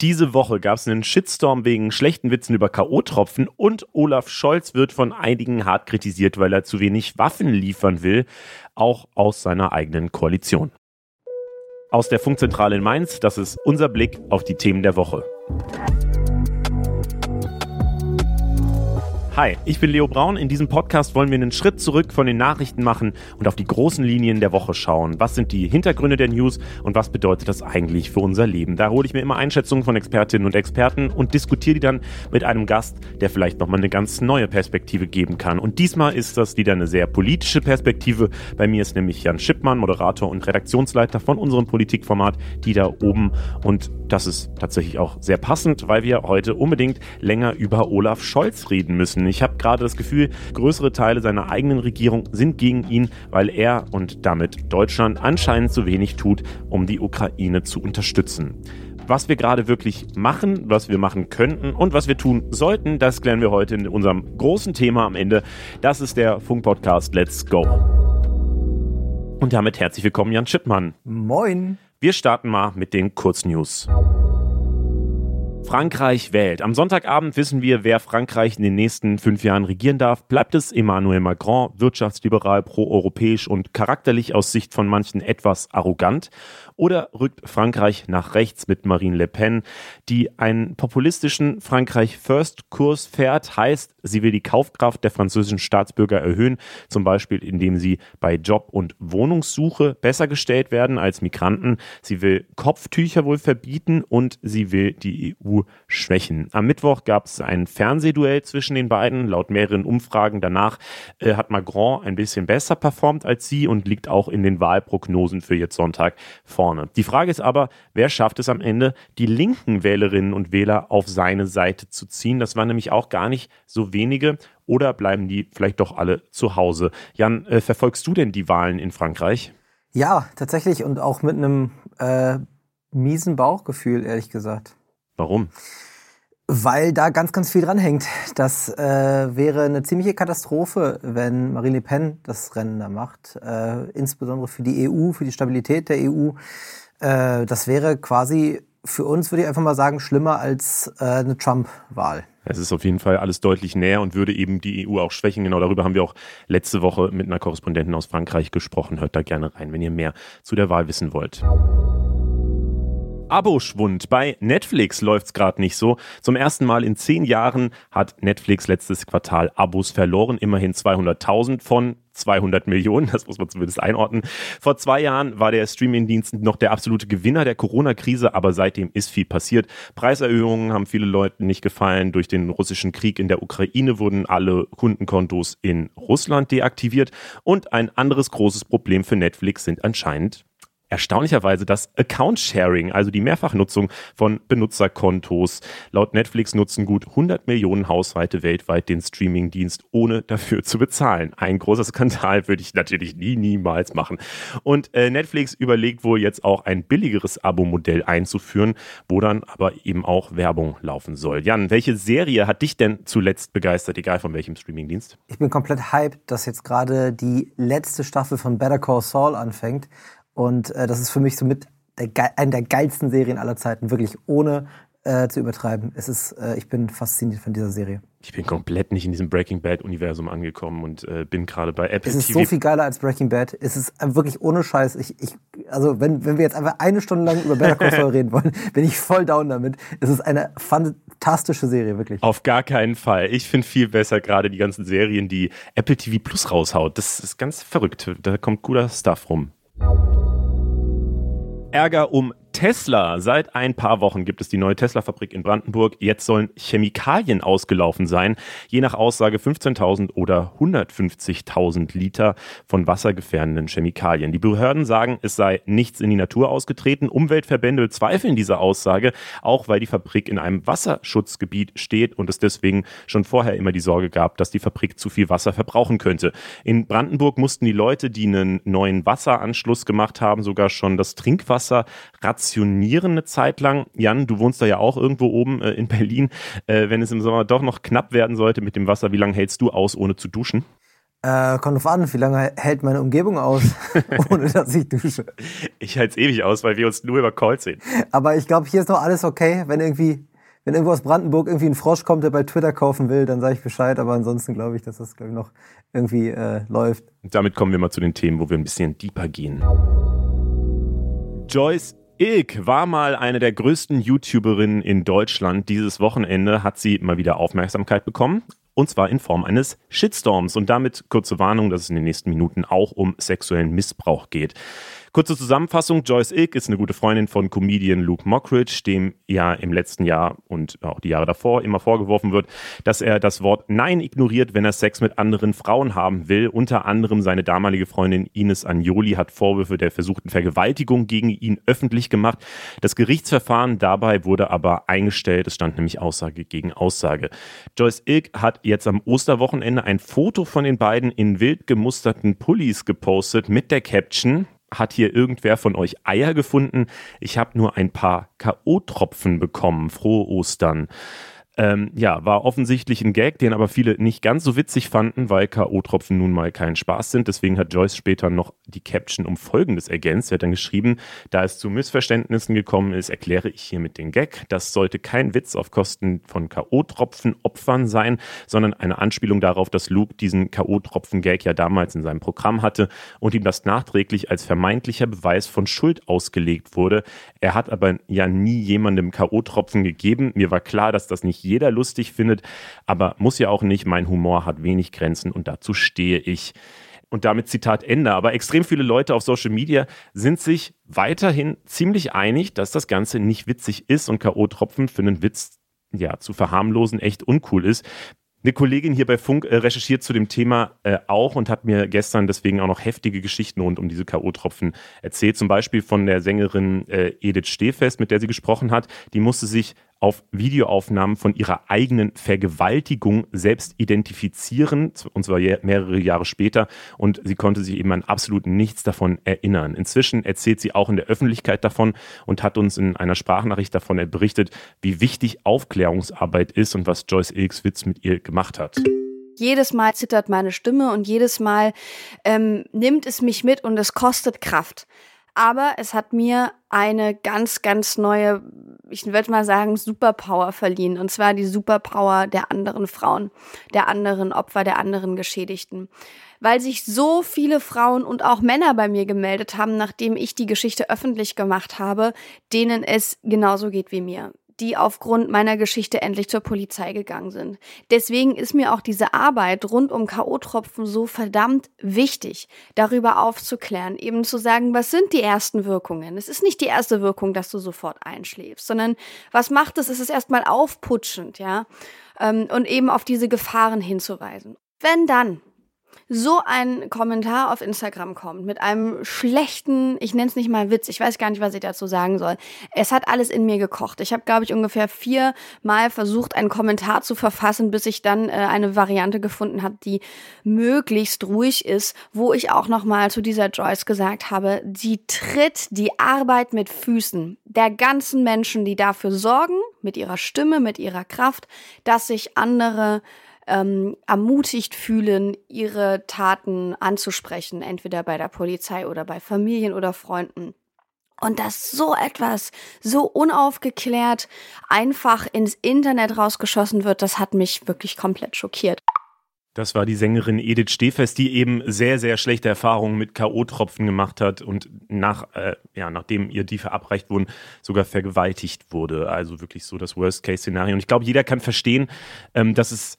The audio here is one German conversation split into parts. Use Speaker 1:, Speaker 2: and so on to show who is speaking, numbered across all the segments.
Speaker 1: Diese Woche gab es einen Shitstorm wegen schlechten Witzen über K.O.-Tropfen und Olaf Scholz wird von einigen hart kritisiert, weil er zu wenig Waffen liefern will, auch aus seiner eigenen Koalition. Aus der Funkzentrale in Mainz, das ist unser Blick auf die Themen der Woche. Hi, ich bin Leo Braun. In diesem Podcast wollen wir einen Schritt zurück von den Nachrichten machen und auf die großen Linien der Woche schauen. Was sind die Hintergründe der News und was bedeutet das eigentlich für unser Leben? Da hole ich mir immer Einschätzungen von Expertinnen und Experten und diskutiere die dann mit einem Gast, der vielleicht nochmal eine ganz neue Perspektive geben kann. Und diesmal ist das wieder eine sehr politische Perspektive. Bei mir ist nämlich Jan Schippmann, Moderator und Redaktionsleiter von unserem Politikformat Die da oben. Und das ist tatsächlich auch sehr passend, weil wir heute unbedingt länger über Olaf Scholz reden müssen. Ich habe gerade das Gefühl, größere Teile seiner eigenen Regierung sind gegen ihn, weil er und damit Deutschland anscheinend zu wenig tut, um die Ukraine zu unterstützen. Was wir gerade wirklich machen, was wir machen könnten und was wir tun sollten, das klären wir heute in unserem großen Thema am Ende. Das ist der Funk-Podcast Let's Go. Und damit herzlich willkommen, Jan Schippmann.
Speaker 2: Moin.
Speaker 1: Wir starten mal mit den Kurznews. Frankreich wählt. Am Sonntagabend wissen wir, wer Frankreich in den nächsten fünf Jahren regieren darf. Bleibt es Emmanuel Macron, wirtschaftsliberal, proeuropäisch und charakterlich aus Sicht von manchen etwas arrogant? Oder rückt Frankreich nach rechts mit Marine Le Pen, die einen populistischen Frankreich-First-Kurs fährt, heißt, sie will die Kaufkraft der französischen Staatsbürger erhöhen, zum Beispiel indem sie bei Job- und Wohnungssuche besser gestellt werden als Migranten. Sie will Kopftücher wohl verbieten und sie will die EU schwächen. Am Mittwoch gab es ein Fernsehduell zwischen den beiden. Laut mehreren Umfragen danach äh, hat Macron ein bisschen besser performt als sie und liegt auch in den Wahlprognosen für jetzt Sonntag vorne vorne. Die Frage ist aber, wer schafft es am Ende, die linken Wählerinnen und Wähler auf seine Seite zu ziehen? Das waren nämlich auch gar nicht so wenige. Oder bleiben die vielleicht doch alle zu Hause? Jan, äh, verfolgst du denn die Wahlen in Frankreich?
Speaker 2: Ja, tatsächlich und auch mit einem äh, miesen Bauchgefühl, ehrlich gesagt.
Speaker 1: Warum?
Speaker 2: Weil da ganz, ganz viel dranhängt. Das äh, wäre eine ziemliche Katastrophe, wenn Marine Le Pen das Rennen da macht. Äh, insbesondere für die EU, für die Stabilität der EU. Äh, das wäre quasi für uns, würde ich einfach mal sagen, schlimmer als äh, eine Trump-Wahl.
Speaker 1: Es ist auf jeden Fall alles deutlich näher und würde eben die EU auch schwächen. Genau darüber haben wir auch letzte Woche mit einer Korrespondentin aus Frankreich gesprochen. Hört da gerne rein, wenn ihr mehr zu der Wahl wissen wollt. Aboschwund. Bei Netflix läuft's gerade nicht so. Zum ersten Mal in zehn Jahren hat Netflix letztes Quartal Abos verloren. Immerhin 200.000 von 200 Millionen, das muss man zumindest einordnen. Vor zwei Jahren war der Streamingdienst noch der absolute Gewinner der Corona-Krise, aber seitdem ist viel passiert. Preiserhöhungen haben viele Leuten nicht gefallen. Durch den russischen Krieg in der Ukraine wurden alle Kundenkontos in Russland deaktiviert. Und ein anderes großes Problem für Netflix sind anscheinend erstaunlicherweise das Account-Sharing, also die Mehrfachnutzung von Benutzerkontos. Laut Netflix nutzen gut 100 Millionen Haushalte weltweit den Streaming-Dienst, ohne dafür zu bezahlen. Ein großer Skandal würde ich natürlich nie, niemals machen. Und äh, Netflix überlegt wohl jetzt auch ein billigeres Abo-Modell einzuführen, wo dann aber eben auch Werbung laufen soll. Jan, welche Serie hat dich denn zuletzt begeistert, egal von welchem Streaming-Dienst?
Speaker 2: Ich bin komplett hyped, dass jetzt gerade die letzte Staffel von Better Call Saul anfängt. Und äh, das ist für mich somit der, eine der geilsten Serien aller Zeiten, wirklich ohne äh, zu übertreiben. Es ist, äh, ich bin fasziniert von dieser Serie.
Speaker 1: Ich bin komplett nicht in diesem Breaking Bad Universum angekommen und äh, bin gerade bei Apple
Speaker 2: Es ist TV. so viel geiler als Breaking Bad. Es ist wirklich ohne Scheiß. Ich, ich, also wenn, wenn wir jetzt einfach eine Stunde lang über Better Call Saul reden wollen, bin ich voll down damit. Es ist eine fantastische Serie, wirklich.
Speaker 1: Auf gar keinen Fall. Ich finde viel besser gerade die ganzen Serien, die Apple TV Plus raushaut. Das ist ganz verrückt. Da kommt cooler Stuff rum. Ärger um Tesla. Seit ein paar Wochen gibt es die neue Tesla-Fabrik in Brandenburg. Jetzt sollen Chemikalien ausgelaufen sein. Je nach Aussage 15.000 oder 150.000 Liter von wassergefährdenden Chemikalien. Die Behörden sagen, es sei nichts in die Natur ausgetreten. Umweltverbände zweifeln diese Aussage, auch weil die Fabrik in einem Wasserschutzgebiet steht und es deswegen schon vorher immer die Sorge gab, dass die Fabrik zu viel Wasser verbrauchen könnte. In Brandenburg mussten die Leute, die einen neuen Wasseranschluss gemacht haben, sogar schon das Trinkwasser rationieren rationieren eine Zeit lang. Jan, du wohnst da ja auch irgendwo oben äh, in Berlin. Äh, wenn es im Sommer doch noch knapp werden sollte mit dem Wasser, wie lange hältst du aus, ohne zu duschen?
Speaker 2: Äh, kommt drauf an, wie lange hält meine Umgebung aus, ohne dass ich dusche.
Speaker 1: Ich halte es ewig aus, weil wir uns nur über Calls sehen.
Speaker 2: Aber ich glaube, hier ist noch alles okay. Wenn irgendwie, wenn irgendwo aus Brandenburg irgendwie ein Frosch kommt, der bei Twitter kaufen will, dann sage ich Bescheid. Aber ansonsten glaube ich, dass das ich, noch irgendwie äh, läuft.
Speaker 1: Damit kommen wir mal zu den Themen, wo wir ein bisschen deeper gehen. Joyce Ilk war mal eine der größten YouTuberinnen in Deutschland. Dieses Wochenende hat sie mal wieder Aufmerksamkeit bekommen. Und zwar in Form eines Shitstorms. Und damit kurze Warnung, dass es in den nächsten Minuten auch um sexuellen Missbrauch geht. Kurze Zusammenfassung: Joyce Ilk ist eine gute Freundin von Comedian Luke Mockridge, dem ja im letzten Jahr und auch die Jahre davor immer vorgeworfen wird, dass er das Wort Nein ignoriert, wenn er Sex mit anderen Frauen haben will. Unter anderem seine damalige Freundin Ines Agnoli hat Vorwürfe der versuchten Vergewaltigung gegen ihn öffentlich gemacht. Das Gerichtsverfahren dabei wurde aber eingestellt. Es stand nämlich Aussage gegen Aussage. Joyce Ilk hat jetzt am Osterwochenende ein Foto von den beiden in wild gemusterten Pullis gepostet mit der Caption hat hier irgendwer von euch Eier gefunden? Ich habe nur ein paar K.O.-Tropfen bekommen. Frohe Ostern. Ähm, ja, war offensichtlich ein Gag, den aber viele nicht ganz so witzig fanden, weil K.O.-Tropfen nun mal kein Spaß sind. Deswegen hat Joyce später noch die Caption um Folgendes ergänzt. Er hat dann geschrieben, da es zu Missverständnissen gekommen ist, erkläre ich hiermit den Gag. Das sollte kein Witz auf Kosten von K.O.-Tropfen Opfern sein, sondern eine Anspielung darauf, dass Luke diesen K.O.-Tropfen-Gag ja damals in seinem Programm hatte und ihm das nachträglich als vermeintlicher Beweis von Schuld ausgelegt wurde. Er hat aber ja nie jemandem K.O.-Tropfen gegeben. Mir war klar, dass das nicht jeder lustig findet, aber muss ja auch nicht. Mein Humor hat wenig Grenzen und dazu stehe ich. Und damit Zitat Ende. Aber extrem viele Leute auf Social Media sind sich weiterhin ziemlich einig, dass das Ganze nicht witzig ist und K.O.-Tropfen für einen Witz ja, zu verharmlosen echt uncool ist. Eine Kollegin hier bei Funk äh, recherchiert zu dem Thema äh, auch und hat mir gestern deswegen auch noch heftige Geschichten rund um diese K.O.-Tropfen erzählt. Zum Beispiel von der Sängerin äh, Edith Stehfest, mit der sie gesprochen hat. Die musste sich auf Videoaufnahmen von ihrer eigenen Vergewaltigung selbst identifizieren, und zwar mehrere Jahre später. Und sie konnte sich eben an absolut nichts davon erinnern. Inzwischen erzählt sie auch in der Öffentlichkeit davon und hat uns in einer Sprachnachricht davon berichtet, wie wichtig Aufklärungsarbeit ist und was Joyce Ilkswitz mit ihr gemacht hat.
Speaker 3: Jedes Mal zittert meine Stimme und jedes Mal ähm, nimmt es mich mit und es kostet Kraft aber es hat mir eine ganz, ganz neue, ich würde mal sagen, Superpower verliehen. Und zwar die Superpower der anderen Frauen, der anderen Opfer, der anderen Geschädigten. Weil sich so viele Frauen und auch Männer bei mir gemeldet haben, nachdem ich die Geschichte öffentlich gemacht habe, denen es genauso geht wie mir die aufgrund meiner Geschichte endlich zur Polizei gegangen sind. Deswegen ist mir auch diese Arbeit rund um K.O.-Tropfen so verdammt wichtig, darüber aufzuklären, eben zu sagen, was sind die ersten Wirkungen? Es ist nicht die erste Wirkung, dass du sofort einschläfst, sondern was macht es? Es ist erstmal aufputschend, ja, ähm, und eben auf diese Gefahren hinzuweisen. Wenn dann so ein Kommentar auf Instagram kommt mit einem schlechten, ich nenne es nicht mal Witz, ich weiß gar nicht, was ich dazu sagen soll. Es hat alles in mir gekocht. Ich habe, glaube ich, ungefähr viermal versucht, einen Kommentar zu verfassen, bis ich dann äh, eine Variante gefunden habe, die möglichst ruhig ist, wo ich auch nochmal zu dieser Joyce gesagt habe, sie tritt die Arbeit mit Füßen der ganzen Menschen, die dafür sorgen, mit ihrer Stimme, mit ihrer Kraft, dass sich andere ähm, ermutigt fühlen, ihre Taten anzusprechen, entweder bei der Polizei oder bei Familien oder Freunden. Und dass so etwas so unaufgeklärt einfach ins Internet rausgeschossen wird, das hat mich wirklich komplett schockiert.
Speaker 1: Das war die Sängerin Edith Stehfest, die eben sehr, sehr schlechte Erfahrungen mit K.O.-Tropfen gemacht hat und nach, äh, ja, nachdem ihr die verabreicht wurden, sogar vergewaltigt wurde. Also wirklich so das Worst-Case-Szenario. Und ich glaube, jeder kann verstehen, ähm, dass es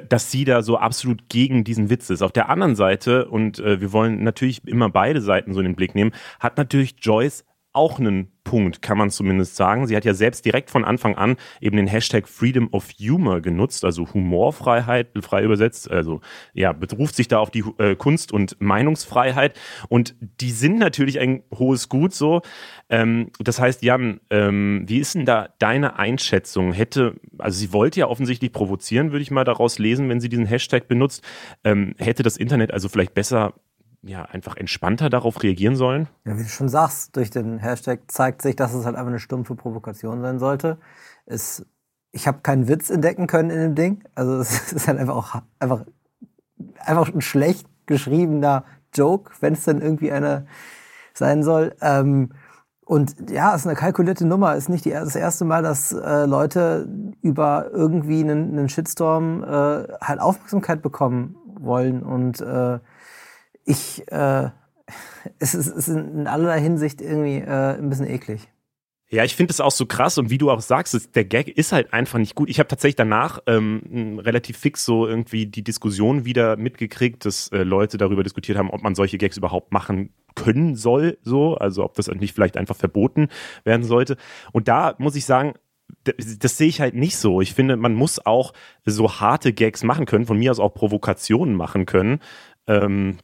Speaker 1: dass sie da so absolut gegen diesen Witz ist. Auf der anderen Seite, und äh, wir wollen natürlich immer beide Seiten so in den Blick nehmen, hat natürlich Joyce auch einen Punkt, kann man zumindest sagen. Sie hat ja selbst direkt von Anfang an eben den Hashtag Freedom of Humor genutzt, also Humorfreiheit, frei übersetzt, also ja, beruft sich da auf die äh, Kunst- und Meinungsfreiheit. Und die sind natürlich ein hohes Gut so. Ähm, das heißt, Jan, ähm, wie ist denn da deine Einschätzung? Hätte, also sie wollte ja offensichtlich provozieren, würde ich mal daraus lesen, wenn sie diesen Hashtag benutzt. Ähm, hätte das Internet also vielleicht besser ja, einfach entspannter darauf reagieren sollen?
Speaker 2: Ja, wie du schon sagst, durch den Hashtag zeigt sich, dass es halt einfach eine stumpfe Provokation sein sollte. Es, ich habe keinen Witz entdecken können in dem Ding. Also es ist halt einfach auch einfach einfach ein schlecht geschriebener Joke, wenn es dann irgendwie einer sein soll. Ähm, und ja, es ist eine kalkulierte Nummer. Es ist nicht die, das erste Mal, dass äh, Leute über irgendwie einen, einen Shitstorm äh, halt Aufmerksamkeit bekommen wollen. Und äh, ich, äh, es, ist, es ist in allerlei Hinsicht irgendwie äh, ein bisschen eklig.
Speaker 1: Ja, ich finde es auch so krass und wie du auch sagst, der Gag ist halt einfach nicht gut. Ich habe tatsächlich danach ähm, relativ fix so irgendwie die Diskussion wieder mitgekriegt, dass äh, Leute darüber diskutiert haben, ob man solche Gags überhaupt machen können soll, so, also ob das nicht vielleicht einfach verboten werden sollte. Und da muss ich sagen, das, das sehe ich halt nicht so. Ich finde, man muss auch so harte Gags machen können, von mir aus auch Provokationen machen können. Ähm,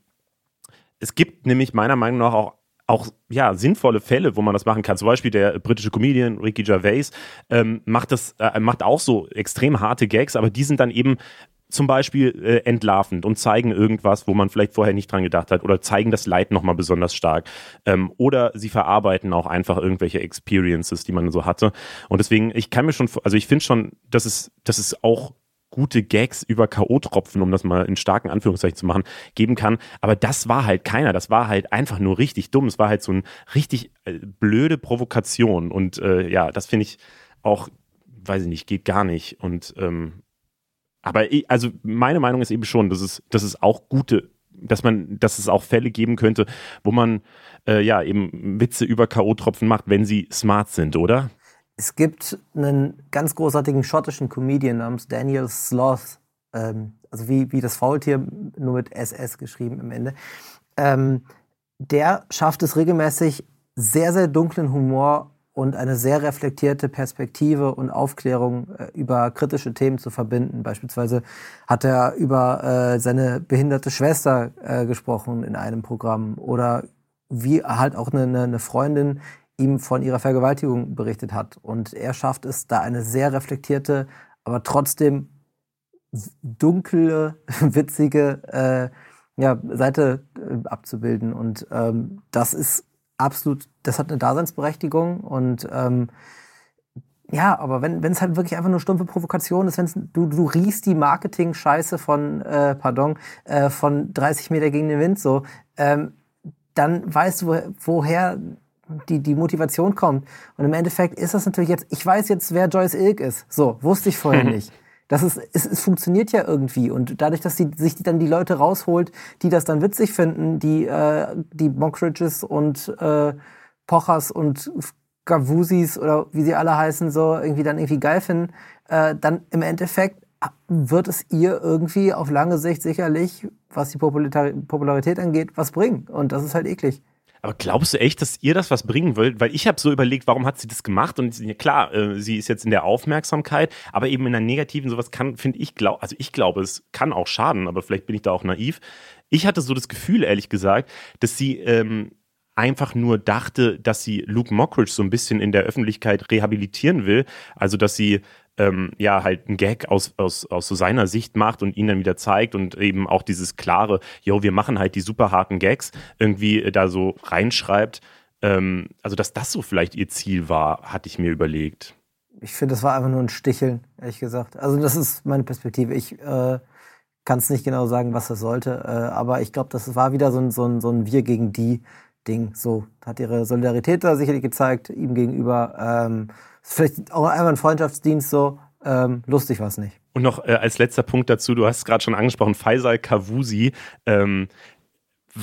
Speaker 1: es gibt nämlich meiner Meinung nach auch auch ja sinnvolle Fälle, wo man das machen kann. Zum Beispiel der britische Comedian Ricky Gervais ähm, macht das, äh, macht auch so extrem harte Gags, aber die sind dann eben zum Beispiel äh, entlarvend und zeigen irgendwas, wo man vielleicht vorher nicht dran gedacht hat oder zeigen das Leid nochmal besonders stark. Ähm, oder sie verarbeiten auch einfach irgendwelche Experiences, die man so hatte. Und deswegen, ich kann mir schon, also ich finde schon, dass es, dass es auch gute Gags über K.O.-Tropfen, um das mal in starken Anführungszeichen zu machen, geben kann. Aber das war halt keiner. Das war halt einfach nur richtig dumm. Es war halt so eine richtig äh, blöde Provokation. Und äh, ja, das finde ich auch, weiß ich nicht, geht gar nicht. Und ähm, aber ich, also meine Meinung ist eben schon, dass es, dass es auch gute dass man, dass es auch Fälle geben könnte, wo man äh, ja eben Witze über K.O.-Tropfen macht, wenn sie smart sind, oder?
Speaker 2: Es gibt einen ganz großartigen schottischen Comedian namens Daniel Sloth, ähm, also wie, wie das Faultier, nur mit SS geschrieben im Ende. Ähm, der schafft es regelmäßig, sehr, sehr dunklen Humor und eine sehr reflektierte Perspektive und Aufklärung äh, über kritische Themen zu verbinden. Beispielsweise hat er über äh, seine behinderte Schwester äh, gesprochen in einem Programm oder wie halt auch eine, eine Freundin ihm von ihrer Vergewaltigung berichtet hat. Und er schafft es, da eine sehr reflektierte, aber trotzdem dunkle, witzige äh, ja, Seite äh, abzubilden. Und ähm, das ist absolut, das hat eine Daseinsberechtigung und ähm, ja, aber wenn es halt wirklich einfach nur stumpfe Provokation ist, wenn du, du riechst die Marketing-Scheiße von, äh, pardon, äh, von 30 Meter gegen den Wind so, ähm, dann weißt du, woher die, die Motivation kommt. Und im Endeffekt ist das natürlich jetzt, ich weiß jetzt, wer Joyce Ilk ist. So, wusste ich vorher nicht. Das ist, es, es funktioniert ja irgendwie. Und dadurch, dass sie sich dann die Leute rausholt, die das dann witzig finden, die, äh, die Mockridges und äh, Pochers und Gavusis oder wie sie alle heißen, so irgendwie dann irgendwie geil finden, äh, dann im Endeffekt wird es ihr irgendwie auf lange Sicht sicherlich, was die Popularität angeht, was bringen. Und das ist halt eklig.
Speaker 1: Aber glaubst du echt, dass ihr das was bringen wollt? Weil ich habe so überlegt, warum hat sie das gemacht? Und klar, äh, sie ist jetzt in der Aufmerksamkeit, aber eben in der negativen sowas kann, finde ich, glaub, also ich glaube, es kann auch schaden, aber vielleicht bin ich da auch naiv. Ich hatte so das Gefühl, ehrlich gesagt, dass sie ähm, einfach nur dachte, dass sie Luke Mockridge so ein bisschen in der Öffentlichkeit rehabilitieren will. Also, dass sie ähm, ja halt einen Gag aus, aus, aus so seiner Sicht macht und ihn dann wieder zeigt und eben auch dieses klare, yo, wir machen halt die super harten Gags irgendwie äh, da so reinschreibt. Ähm, also, dass das so vielleicht ihr Ziel war, hatte ich mir überlegt.
Speaker 2: Ich finde, das war einfach nur ein Sticheln, ehrlich gesagt. Also, das ist meine Perspektive. Ich äh, kann es nicht genau sagen, was das sollte, äh, aber ich glaube, das war wieder so ein, so ein, so ein Wir gegen die. Ding. So, hat ihre Solidarität da sicherlich gezeigt, ihm gegenüber. Ähm, vielleicht auch einmal ein Freundschaftsdienst so. Ähm, lustig war es nicht.
Speaker 1: Und noch äh, als letzter Punkt dazu, du hast es gerade schon angesprochen, Faisal Kavusi. Ähm,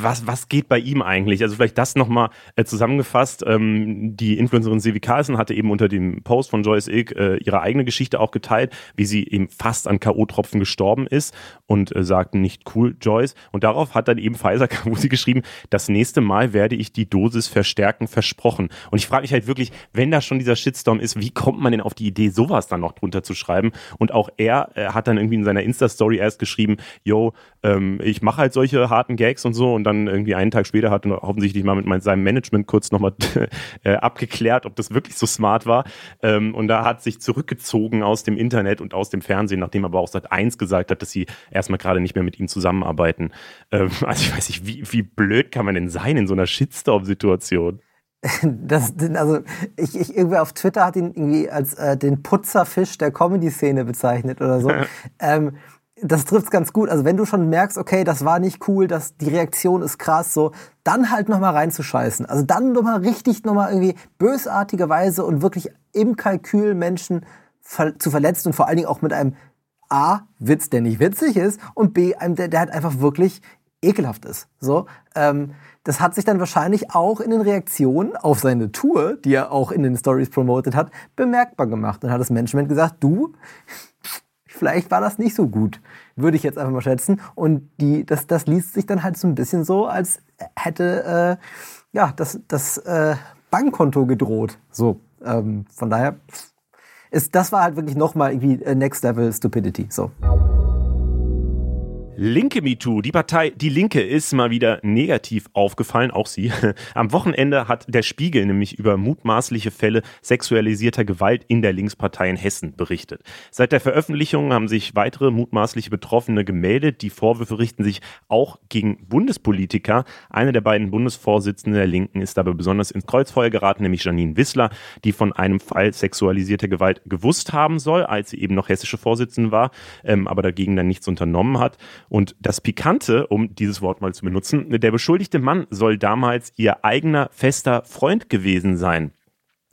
Speaker 1: was, was geht bei ihm eigentlich? Also vielleicht das nochmal äh, zusammengefasst. Ähm, die Influencerin Sevi Carlson hatte eben unter dem Post von Joyce Ilk äh, ihre eigene Geschichte auch geteilt, wie sie eben fast an K.O.-Tropfen gestorben ist und äh, sagten, nicht cool, Joyce. Und darauf hat dann eben Pfizer Kavusi geschrieben, das nächste Mal werde ich die Dosis verstärken, versprochen. Und ich frage mich halt wirklich, wenn da schon dieser Shitstorm ist, wie kommt man denn auf die Idee, sowas dann noch drunter zu schreiben? Und auch er äh, hat dann irgendwie in seiner Insta-Story erst geschrieben, yo, ähm, ich mache halt solche harten Gags und so und dann irgendwie einen Tag später hat er offensichtlich mal mit seinem Management kurz nochmal äh, abgeklärt, ob das wirklich so smart war. Ähm, und da hat sich zurückgezogen aus dem Internet und aus dem Fernsehen, nachdem aber auch Sat 1 gesagt hat, dass sie erstmal gerade nicht mehr mit ihm zusammenarbeiten. Ähm, also ich weiß nicht, wie, wie blöd kann man denn sein in so einer Shitstorm-Situation?
Speaker 2: Das, also ich, ich irgendwie auf Twitter hat ihn irgendwie als äh, den Putzerfisch der Comedy-Szene bezeichnet oder so. ähm, das trifft's ganz gut. Also wenn du schon merkst, okay, das war nicht cool, dass die Reaktion ist krass, so, dann halt noch mal reinzuscheißen. Also dann noch mal richtig noch mal irgendwie bösartige Weise und wirklich im Kalkül Menschen ver zu verletzen und vor allen Dingen auch mit einem A, Witz, der nicht witzig ist und B, einem, der, der halt einfach wirklich ekelhaft ist. So, ähm, das hat sich dann wahrscheinlich auch in den Reaktionen auf seine Tour, die er auch in den Stories promotet hat, bemerkbar gemacht. Dann hat das Management gesagt, du, vielleicht war das nicht so gut, würde ich jetzt einfach mal schätzen. Und die, das, das liest sich dann halt so ein bisschen so, als hätte äh, ja das, das äh, Bankkonto gedroht. So, ähm, von daher ist das war halt wirklich nochmal irgendwie äh, Next Level Stupidity. So.
Speaker 1: Linke MeToo, die Partei Die Linke ist mal wieder negativ aufgefallen, auch sie. Am Wochenende hat der Spiegel nämlich über mutmaßliche Fälle sexualisierter Gewalt in der Linkspartei in Hessen berichtet. Seit der Veröffentlichung haben sich weitere mutmaßliche Betroffene gemeldet. Die Vorwürfe richten sich auch gegen Bundespolitiker. Einer der beiden Bundesvorsitzenden der Linken ist dabei besonders ins Kreuzfeuer geraten, nämlich Janine Wissler, die von einem Fall sexualisierter Gewalt gewusst haben soll, als sie eben noch hessische Vorsitzende war, ähm, aber dagegen dann nichts unternommen hat. Und das Pikante, um dieses Wort mal zu benutzen, der beschuldigte Mann soll damals ihr eigener fester Freund gewesen sein.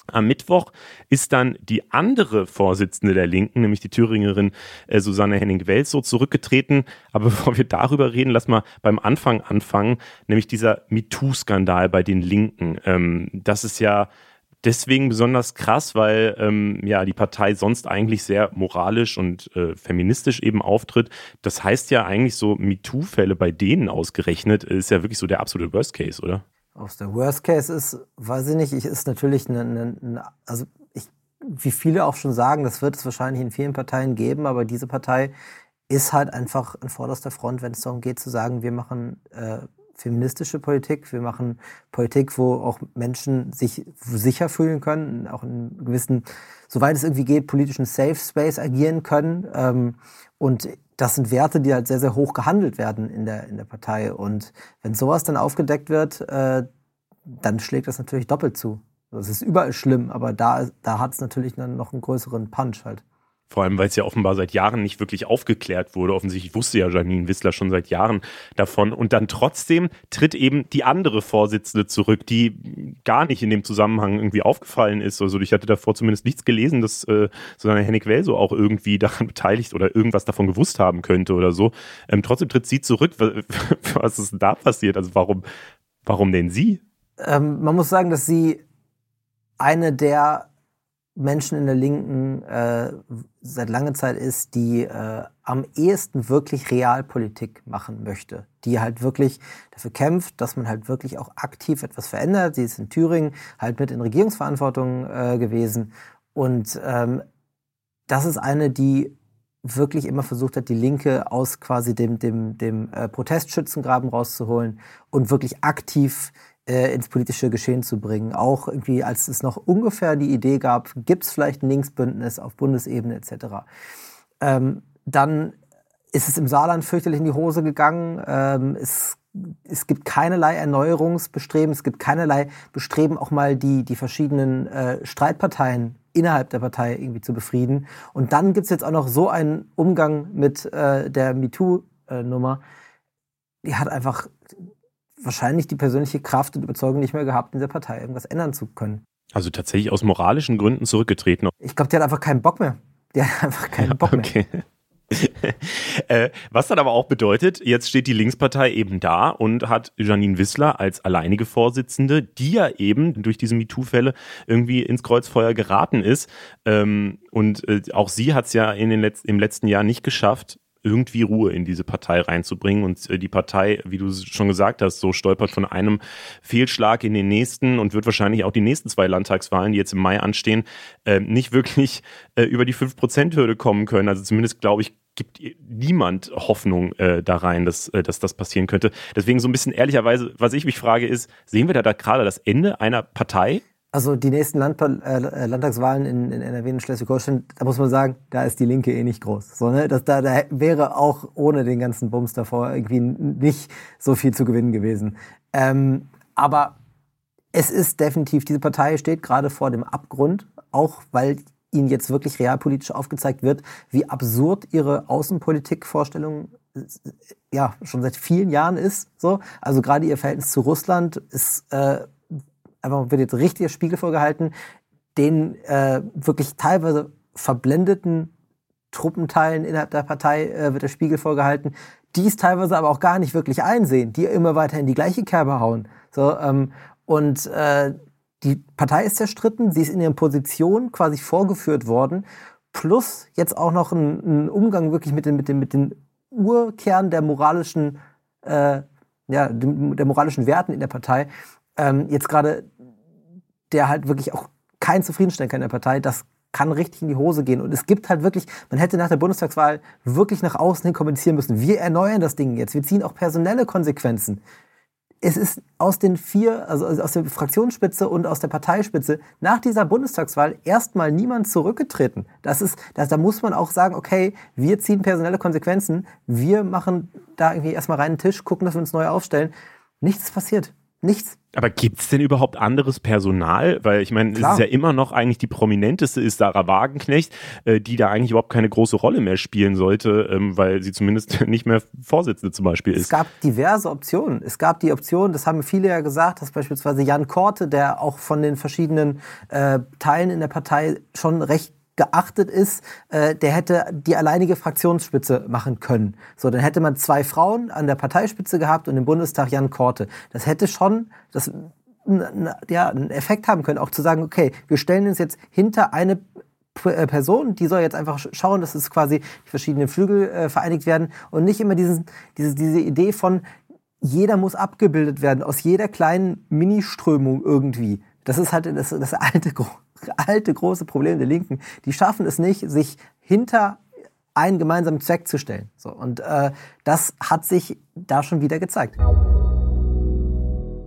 Speaker 1: Am Mittwoch ist dann die andere Vorsitzende der Linken, nämlich die Thüringerin äh, Susanne Henning-Welz, so zurückgetreten. Aber bevor wir darüber reden, lass mal beim Anfang anfangen, nämlich dieser MeToo-Skandal bei den Linken. Ähm, das ist ja deswegen besonders krass, weil ähm, ja die Partei sonst eigentlich sehr moralisch und äh, feministisch eben auftritt. Das heißt ja eigentlich so MeToo-Fälle bei denen ausgerechnet ist ja wirklich so der absolute Worst Case, oder?
Speaker 2: Aus der Worst Case ist, weiß ich nicht, ich ist natürlich eine, eine, eine also ich, wie viele auch schon sagen, das wird es wahrscheinlich in vielen Parteien geben, aber diese Partei ist halt einfach an vorderster Front, wenn es darum geht zu sagen, wir machen äh, feministische Politik. Wir machen Politik, wo auch Menschen sich sicher fühlen können, auch in einem gewissen, soweit es irgendwie geht, politischen Safe Space agieren können. Ähm, und das sind Werte, die halt sehr, sehr hoch gehandelt werden in der, in der Partei. Und wenn sowas dann aufgedeckt wird, äh, dann schlägt das natürlich doppelt zu. Das ist überall schlimm, aber da, da hat es natürlich dann noch einen größeren Punch halt.
Speaker 1: Vor allem, weil es ja offenbar seit Jahren nicht wirklich aufgeklärt wurde. Offensichtlich wusste ja Janine Wissler schon seit Jahren davon. Und dann trotzdem tritt eben die andere Vorsitzende zurück, die gar nicht in dem Zusammenhang irgendwie aufgefallen ist. Also ich hatte davor zumindest nichts gelesen, dass äh, Susanne Hennig Welso auch irgendwie daran beteiligt oder irgendwas davon gewusst haben könnte oder so. Ähm, trotzdem tritt sie zurück. Was ist denn da passiert? Also warum, warum denn sie?
Speaker 2: Ähm, man muss sagen, dass sie eine der Menschen in der Linken äh, seit langer Zeit ist, die äh, am ehesten wirklich Realpolitik machen möchte. Die halt wirklich dafür kämpft, dass man halt wirklich auch aktiv etwas verändert. Sie ist in Thüringen halt mit in Regierungsverantwortung äh, gewesen. Und ähm, das ist eine, die wirklich immer versucht hat, die Linke aus quasi dem, dem, dem äh, Protestschützengraben rauszuholen und wirklich aktiv äh, ins politische Geschehen zu bringen. Auch irgendwie, als es noch ungefähr die Idee gab, gibt es vielleicht ein Linksbündnis auf Bundesebene etc. Ähm, dann ist es im Saarland fürchterlich in die Hose gegangen. Ähm, es, es gibt keinerlei Erneuerungsbestreben, es gibt keinerlei Bestreben, auch mal die, die verschiedenen äh, Streitparteien innerhalb der Partei irgendwie zu befrieden. Und dann gibt es jetzt auch noch so einen Umgang mit äh, der MeToo-Nummer. Die hat einfach wahrscheinlich die persönliche Kraft und Überzeugung nicht mehr gehabt, in der Partei irgendwas ändern zu können.
Speaker 1: Also tatsächlich aus moralischen Gründen zurückgetreten.
Speaker 2: Ich glaube, die hat einfach keinen Bock mehr. Die hat einfach keinen ja, Bock okay. mehr.
Speaker 1: äh, was dann aber auch bedeutet, jetzt steht die Linkspartei eben da und hat Janine Wissler als alleinige Vorsitzende, die ja eben durch diese MeToo-Fälle irgendwie ins Kreuzfeuer geraten ist. Ähm, und äh, auch sie hat es ja in den Letz im letzten Jahr nicht geschafft, irgendwie Ruhe in diese Partei reinzubringen. Und äh, die Partei, wie du schon gesagt hast, so stolpert von einem Fehlschlag in den nächsten und wird wahrscheinlich auch die nächsten zwei Landtagswahlen, die jetzt im Mai anstehen, äh, nicht wirklich äh, über die 5%-Hürde kommen können. Also zumindest, glaube ich, gibt niemand Hoffnung äh, da rein, dass, äh, dass das passieren könnte. Deswegen so ein bisschen ehrlicherweise, was ich mich frage, ist, sehen wir da, da gerade das Ende einer Partei?
Speaker 2: Also die nächsten Land äh, Landtagswahlen in, in NRW und Schleswig-Holstein, da muss man sagen, da ist die Linke eh nicht groß. So, ne? das, da, da wäre auch ohne den ganzen Bums davor irgendwie nicht so viel zu gewinnen gewesen. Ähm, aber es ist definitiv, diese Partei steht gerade vor dem Abgrund, auch weil ihnen jetzt wirklich realpolitisch aufgezeigt wird, wie absurd ihre Außenpolitikvorstellung ja schon seit vielen Jahren ist. So, also gerade ihr Verhältnis zu Russland ist äh, einfach wird jetzt richtiger Spiegel vorgehalten, den äh, wirklich teilweise verblendeten Truppenteilen innerhalb der Partei äh, wird der Spiegel vorgehalten, die es teilweise aber auch gar nicht wirklich einsehen, die immer weiter in die gleiche Kerbe hauen. So, ähm, und äh, die Partei ist zerstritten, sie ist in ihren Positionen quasi vorgeführt worden, plus jetzt auch noch ein, ein Umgang wirklich mit den, mit den, mit den Urkern der moralischen, äh, ja, der moralischen Werten in der Partei. Ähm, jetzt gerade, der halt wirklich auch kein zufriedenstellen kann in der Partei, das kann richtig in die Hose gehen. Und es gibt halt wirklich, man hätte nach der Bundestagswahl wirklich nach außen hin kommunizieren müssen. Wir erneuern das Ding jetzt. Wir ziehen auch personelle Konsequenzen. Es ist aus den vier, also aus der Fraktionsspitze und aus der Parteispitze nach dieser Bundestagswahl erstmal niemand zurückgetreten. Das ist, das, da muss man auch sagen, okay, wir ziehen personelle Konsequenzen. Wir machen da irgendwie erstmal reinen Tisch, gucken, dass wir uns neu aufstellen. Nichts passiert. Nichts.
Speaker 1: Aber gibt's denn überhaupt anderes Personal? Weil ich meine, es ist ja immer noch eigentlich die prominenteste ist Sarah Wagenknecht, äh, die da eigentlich überhaupt keine große Rolle mehr spielen sollte, ähm, weil sie zumindest nicht mehr Vorsitzende zum Beispiel ist.
Speaker 2: Es gab diverse Optionen. Es gab die Option, das haben viele ja gesagt, dass beispielsweise Jan Korte, der auch von den verschiedenen äh, Teilen in der Partei schon recht geachtet ist, äh, der hätte die alleinige Fraktionsspitze machen können. So, dann hätte man zwei Frauen an der Parteispitze gehabt und im Bundestag Jan Korte. Das hätte schon das, ja, einen Effekt haben können, auch zu sagen, okay, wir stellen uns jetzt hinter eine äh, Person, die soll jetzt einfach schauen, dass es quasi die verschiedenen Flügel äh, vereinigt werden und nicht immer diesen, diese, diese Idee von jeder muss abgebildet werden aus jeder kleinen Ministrömung irgendwie. Das ist halt das, das alte alte große Problem der Linken. Die schaffen es nicht, sich hinter einen gemeinsamen Zweck zu stellen. So, und äh, das hat sich da schon wieder gezeigt.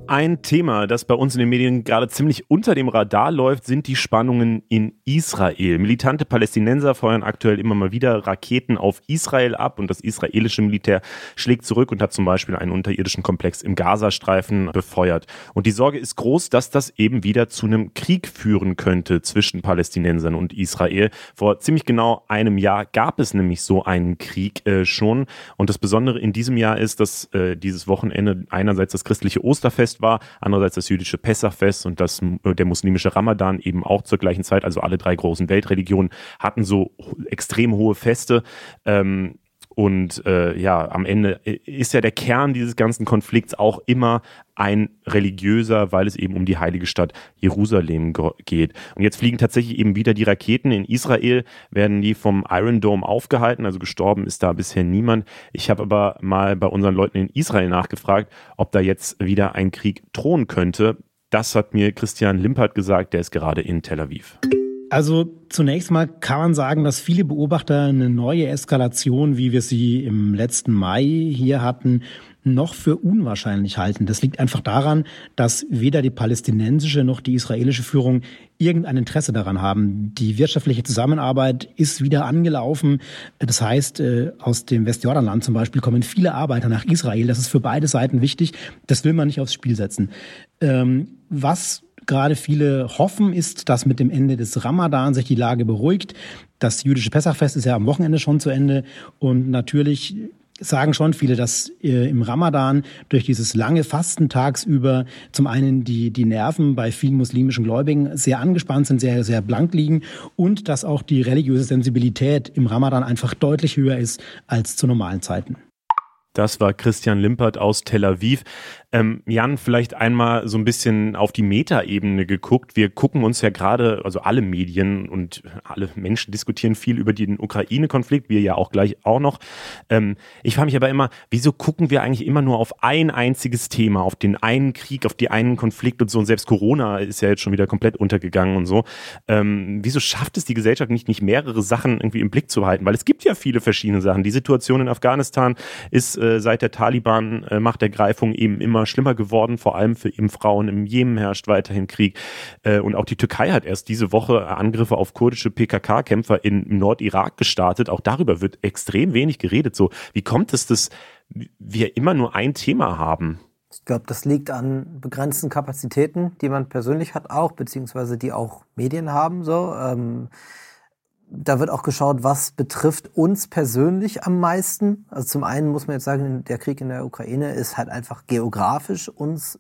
Speaker 1: Ein Thema, das bei uns in den Medien gerade ziemlich unter dem Radar läuft, sind die Spannungen in Israel. Militante Palästinenser feuern aktuell immer mal wieder Raketen auf Israel ab und das israelische Militär schlägt zurück und hat zum Beispiel einen unterirdischen Komplex im Gazastreifen befeuert. Und die Sorge ist groß, dass das eben wieder zu einem Krieg führen könnte zwischen Palästinensern und Israel. Vor ziemlich genau einem Jahr gab es nämlich so einen Krieg äh, schon. Und das Besondere in diesem Jahr ist, dass äh, dieses Wochenende einerseits das christliche Osterfest Fest war, andererseits das jüdische Pessachfest und das, äh, der muslimische Ramadan eben auch zur gleichen Zeit. Also alle drei großen Weltreligionen hatten so extrem hohe Feste. Ähm, und äh, ja, am Ende ist ja der Kern dieses ganzen Konflikts auch immer ein religiöser, weil es eben um die heilige Stadt Jerusalem geht. Und jetzt fliegen tatsächlich eben wieder die Raketen. In Israel werden die vom Iron Dome aufgehalten, also gestorben ist da bisher niemand. Ich habe aber mal bei unseren Leuten in Israel nachgefragt, ob da jetzt wieder ein Krieg drohen könnte. Das hat mir Christian Limpert gesagt, der ist gerade in Tel Aviv.
Speaker 4: Also zunächst mal kann man sagen, dass viele Beobachter eine neue Eskalation, wie wir sie im letzten Mai hier hatten, noch für unwahrscheinlich halten. Das liegt einfach daran, dass weder die palästinensische noch die israelische Führung irgendein Interesse daran haben. Die wirtschaftliche Zusammenarbeit ist wieder angelaufen. Das heißt, äh, aus dem Westjordanland zum Beispiel kommen viele Arbeiter nach Israel. Das ist für beide Seiten wichtig. Das will man nicht aufs Spiel setzen. Ähm, was gerade viele hoffen, ist, dass mit dem Ende des Ramadan sich die Lage beruhigt. Das jüdische Pessachfest ist ja am Wochenende schon zu Ende und natürlich sagen schon viele, dass äh, im Ramadan durch dieses lange Fasten tagsüber zum einen die, die Nerven bei vielen muslimischen Gläubigen sehr angespannt sind, sehr, sehr blank liegen und dass auch die religiöse Sensibilität im Ramadan einfach deutlich höher ist als zu normalen Zeiten.
Speaker 1: Das war Christian Limpert aus Tel Aviv. Ähm, Jan, vielleicht einmal so ein bisschen auf die Metaebene geguckt. Wir gucken uns ja gerade, also alle Medien und alle Menschen diskutieren viel über den Ukraine-Konflikt, wir ja auch gleich auch noch. Ähm, ich frage mich aber immer, wieso gucken wir eigentlich immer nur auf ein einziges Thema, auf den einen Krieg, auf die einen Konflikt und so. Und selbst Corona ist ja jetzt schon wieder komplett untergegangen und so. Ähm, wieso schafft es die Gesellschaft nicht, nicht mehrere Sachen irgendwie im Blick zu behalten? Weil es gibt ja viele verschiedene Sachen. Die Situation in Afghanistan ist äh, seit der Taliban-Machtergreifung äh, eben immer schlimmer geworden, vor allem für eben Frauen. Im Jemen herrscht weiterhin Krieg. Äh, und auch die Türkei hat erst diese Woche Angriffe auf kurdische PKK-Kämpfer im Nordirak gestartet. Auch darüber wird extrem wenig geredet. So, wie kommt es, dass wir immer nur ein Thema haben?
Speaker 2: Ich glaube, das liegt an begrenzten Kapazitäten, die man persönlich hat auch, beziehungsweise die auch Medien haben. So. Ähm da wird auch geschaut, was betrifft uns persönlich am meisten. Also zum einen muss man jetzt sagen, der Krieg in der Ukraine ist halt einfach geografisch uns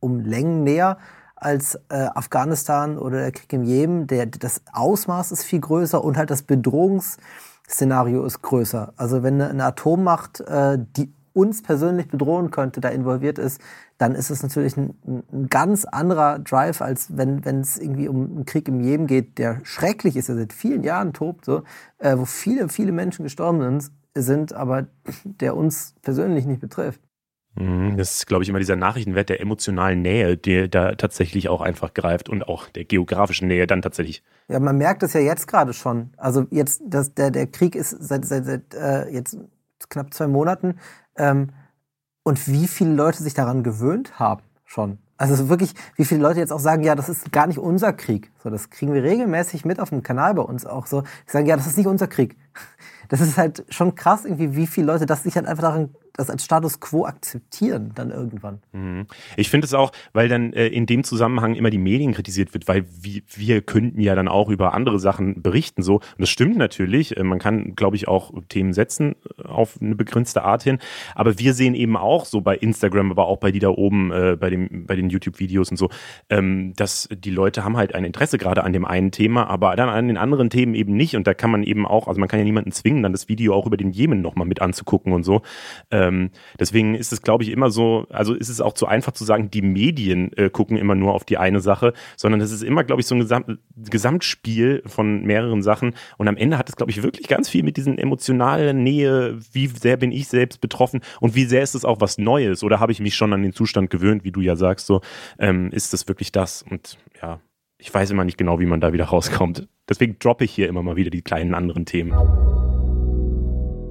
Speaker 2: um Längen näher als äh, Afghanistan oder der Krieg im Jemen. Der, das Ausmaß ist viel größer und halt das Bedrohungsszenario ist größer. Also wenn eine Atommacht, äh, die uns persönlich bedrohen könnte, da involviert ist, dann ist es natürlich ein, ein ganz anderer Drive, als wenn es irgendwie um einen Krieg im Jemen geht, der schrecklich ist, der seit vielen Jahren tobt, so, äh, wo viele, viele Menschen gestorben sind, sind, aber der uns persönlich nicht betrifft.
Speaker 1: Mhm, das ist, glaube ich, immer dieser Nachrichtenwert der emotionalen Nähe, der da tatsächlich auch einfach greift und auch der geografischen Nähe dann tatsächlich.
Speaker 2: Ja, man merkt es ja jetzt gerade schon. Also jetzt, dass der, der Krieg ist seit, seit, seit äh, jetzt knapp zwei Monaten. Ähm, und wie viele Leute sich daran gewöhnt haben schon. Also wirklich, wie viele Leute jetzt auch sagen, ja, das ist gar nicht unser Krieg. So, das kriegen wir regelmäßig mit auf dem Kanal bei uns auch so. Die sagen, ja, das ist nicht unser Krieg. Das ist halt schon krass, irgendwie, wie viele Leute das sich halt einfach daran das als Status quo akzeptieren dann irgendwann.
Speaker 1: Mhm. Ich finde es auch, weil dann äh, in dem Zusammenhang immer die Medien kritisiert wird, weil wir, wir könnten ja dann auch über andere Sachen berichten so. Und das stimmt natürlich. Äh, man kann, glaube ich, auch Themen setzen äh, auf eine begrenzte Art hin. Aber wir sehen eben auch so bei Instagram, aber auch bei die da oben, äh, bei, dem, bei den YouTube-Videos und so, ähm, dass die Leute haben halt ein Interesse gerade an dem einen Thema, aber dann an den anderen Themen eben nicht. Und da kann man eben auch, also man kann ja niemanden zwingen, dann das Video auch über den Jemen nochmal mit anzugucken und so. Äh, ähm, deswegen ist es, glaube ich, immer so, also ist es auch zu einfach zu sagen, die Medien äh, gucken immer nur auf die eine Sache, sondern es ist immer, glaube ich, so ein Gesam Gesamtspiel von mehreren Sachen. Und am Ende hat es, glaube ich, wirklich ganz viel mit diesen emotionalen Nähe, wie sehr bin ich selbst betroffen und wie sehr ist es auch was Neues oder habe ich mich schon an den Zustand gewöhnt, wie du ja sagst, so ähm, ist das wirklich das? Und ja, ich weiß immer nicht genau, wie man da wieder rauskommt. Deswegen droppe ich hier immer mal wieder die kleinen anderen Themen.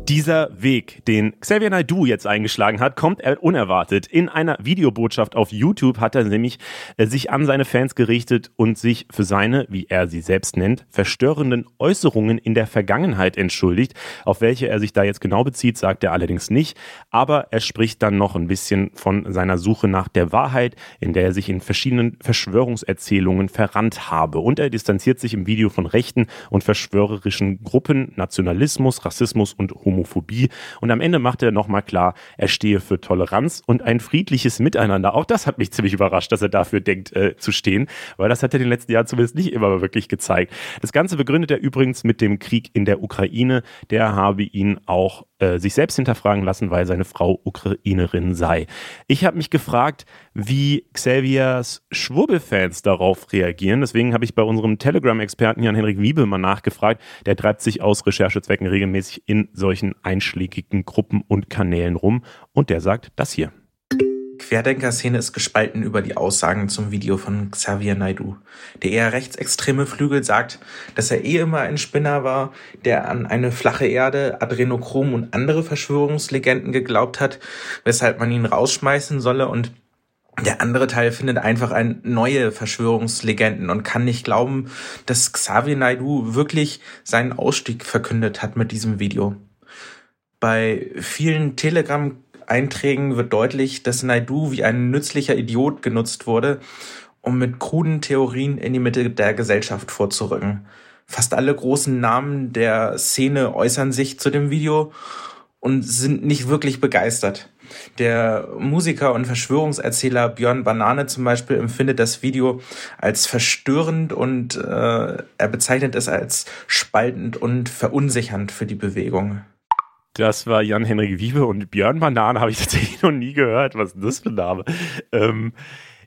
Speaker 1: Dieser Weg, den Xavier Naidoo jetzt eingeschlagen hat, kommt unerwartet. In einer Videobotschaft auf YouTube hat er nämlich äh, sich an seine Fans gerichtet und sich für seine, wie er sie selbst nennt, verstörenden Äußerungen in der Vergangenheit entschuldigt. Auf welche er sich da jetzt genau bezieht, sagt er allerdings nicht. Aber er spricht dann noch ein bisschen von seiner Suche nach der Wahrheit, in der er sich in verschiedenen Verschwörungserzählungen verrannt habe. Und er distanziert sich im Video von rechten und verschwörerischen Gruppen, Nationalismus, Rassismus und Homophobie. Homophobie. Und am Ende macht er nochmal klar, er stehe für Toleranz und ein friedliches Miteinander. Auch das hat mich ziemlich überrascht, dass er dafür denkt äh, zu stehen, weil das hat er in den letzten Jahren zumindest nicht immer wirklich gezeigt. Das Ganze begründet er übrigens mit dem Krieg in der Ukraine. Der habe ihn auch äh, sich selbst hinterfragen lassen, weil seine Frau Ukrainerin sei. Ich habe mich gefragt, wie Xaviers Schwurbelfans darauf reagieren. Deswegen habe ich bei unserem Telegram-Experten Jan-Henrik Wiebe mal nachgefragt. Der treibt sich aus Recherchezwecken regelmäßig in solchen einschlägigen Gruppen und Kanälen rum und der sagt das hier.
Speaker 5: Querdenker-Szene ist gespalten über die Aussagen zum Video von Xavier Naidu. Der eher rechtsextreme Flügel sagt, dass er eh immer ein Spinner war, der an eine flache Erde, Adrenochrom und andere Verschwörungslegenden geglaubt hat, weshalb man ihn rausschmeißen solle und der andere Teil findet einfach ein neue Verschwörungslegenden und kann nicht glauben, dass Xavier Naidu wirklich seinen Ausstieg verkündet hat mit diesem Video. Bei vielen Telegram Einträgen wird deutlich, dass Naidu wie ein nützlicher Idiot genutzt wurde, um mit kruden Theorien in die Mitte der Gesellschaft vorzurücken. Fast alle großen Namen der Szene äußern sich zu dem Video und sind nicht wirklich begeistert. Der Musiker und Verschwörungserzähler Björn Banane zum Beispiel empfindet das Video als verstörend und äh, er bezeichnet es als spaltend und verunsichernd für die Bewegung.
Speaker 1: Das war Jan-Henrik Wiebe und Björn Banane habe ich tatsächlich noch nie gehört. Was ist denn das für ein Name? Ähm,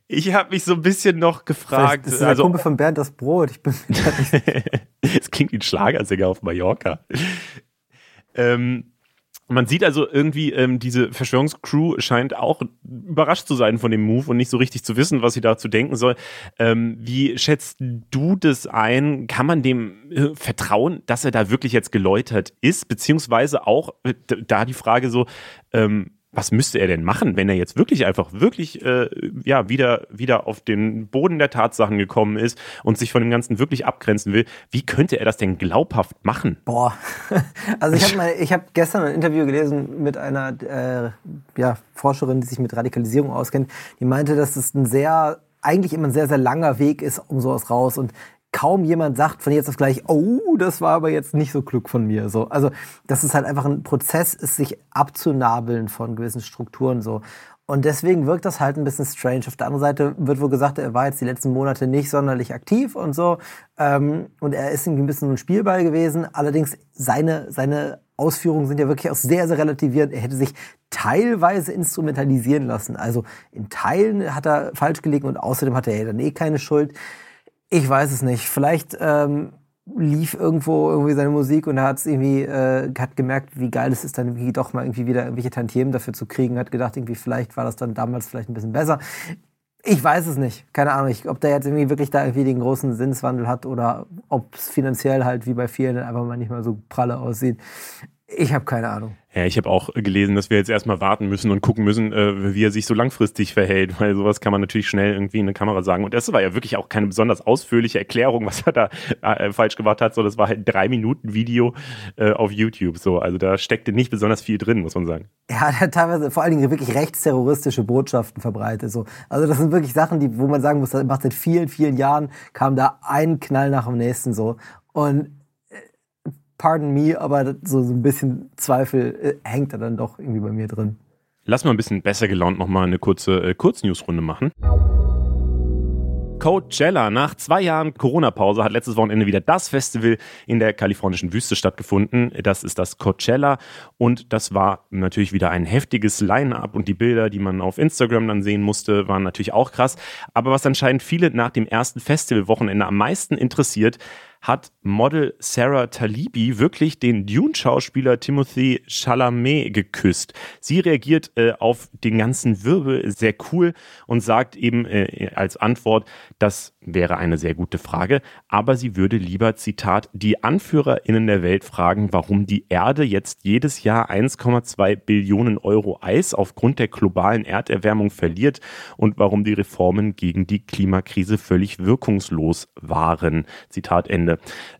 Speaker 1: ich habe mich so ein bisschen noch gefragt.
Speaker 2: Das ist der also, Kumpel von Bernd das Brot. Ich bin
Speaker 1: Es klingt wie ein Schlagersänger auf Mallorca. Ähm, man sieht also irgendwie, ähm, diese Verschwörungscrew scheint auch überrascht zu sein von dem Move und nicht so richtig zu wissen, was sie dazu denken soll. Ähm, wie schätzt du das ein? Kann man dem äh, vertrauen, dass er da wirklich jetzt geläutert ist? Beziehungsweise auch äh, da die Frage so, ähm, was müsste er denn machen, wenn er jetzt wirklich einfach wirklich äh, ja wieder wieder auf den Boden der Tatsachen gekommen ist und sich von dem Ganzen wirklich abgrenzen will? Wie könnte er das denn glaubhaft machen?
Speaker 2: Boah, also ich habe mal, ich habe gestern ein Interview gelesen mit einer äh, ja, Forscherin, die sich mit Radikalisierung auskennt. Die meinte, dass es ein sehr eigentlich immer ein sehr sehr langer Weg ist um sowas raus und kaum jemand sagt von jetzt auf gleich, oh, das war aber jetzt nicht so klug von mir. So, also das ist halt einfach ein Prozess, ist sich abzunabeln von gewissen Strukturen so. Und deswegen wirkt das halt ein bisschen strange. Auf der anderen Seite wird wohl gesagt, er war jetzt die letzten Monate nicht sonderlich aktiv und so. Ähm, und er ist irgendwie ein bisschen so ein Spielball gewesen. Allerdings seine, seine Ausführungen sind ja wirklich auch sehr, sehr relativierend. Er hätte sich teilweise instrumentalisieren lassen. Also in Teilen hat er falsch gelegen und außerdem hatte er dann eh keine Schuld. Ich weiß es nicht. Vielleicht ähm, lief irgendwo irgendwie seine Musik und er hat irgendwie äh, hat gemerkt, wie geil es ist, dann irgendwie doch mal irgendwie wieder irgendwelche Tantiemen dafür zu kriegen. Hat gedacht, irgendwie vielleicht war das dann damals vielleicht ein bisschen besser. Ich weiß es nicht. Keine Ahnung, ich, ob der jetzt irgendwie wirklich da irgendwie den großen Sinneswandel hat oder ob es finanziell halt wie bei vielen einfach mal nicht mehr so pralle aussieht. Ich habe keine Ahnung.
Speaker 1: Ja, ich habe auch gelesen, dass wir jetzt erstmal warten müssen und gucken müssen, äh, wie er sich so langfristig verhält, weil sowas kann man natürlich schnell irgendwie in eine Kamera sagen. Und das war ja wirklich auch keine besonders ausführliche Erklärung, was er da äh, falsch gemacht hat, so das war halt ein drei Minuten Video äh, auf YouTube. So, also da steckte nicht besonders viel drin, muss man sagen.
Speaker 2: Ja, er hat teilweise vor allen Dingen wirklich rechtsterroristische Botschaften verbreitet. So. Also das sind wirklich Sachen, die, wo man sagen muss, das macht seit vielen, vielen Jahren kam da ein Knall nach dem nächsten so. Und pardon me, aber so, so ein bisschen Zweifel äh, hängt da dann doch irgendwie bei mir drin.
Speaker 1: Lass mal ein bisschen besser gelaunt nochmal eine kurze äh, Kurznewsrunde machen. Coachella. Nach zwei Jahren Corona-Pause hat letztes Wochenende wieder das Festival in der kalifornischen Wüste stattgefunden. Das ist das Coachella und das war natürlich wieder ein heftiges Line-up und die Bilder, die man auf Instagram dann sehen musste, waren natürlich auch krass. Aber was anscheinend viele nach dem ersten Festivalwochenende am meisten interessiert, hat Model Sarah Talibi wirklich den Dune-Schauspieler Timothy Chalamet geküsst. Sie reagiert äh, auf den ganzen Wirbel sehr cool und sagt eben äh, als Antwort, das wäre eine sehr gute Frage, aber sie würde lieber, Zitat, die AnführerInnen der Welt fragen, warum die Erde jetzt jedes Jahr 1,2 Billionen Euro Eis aufgrund der globalen Erderwärmung verliert und warum die Reformen gegen die Klimakrise völlig wirkungslos waren. Zitat Ende.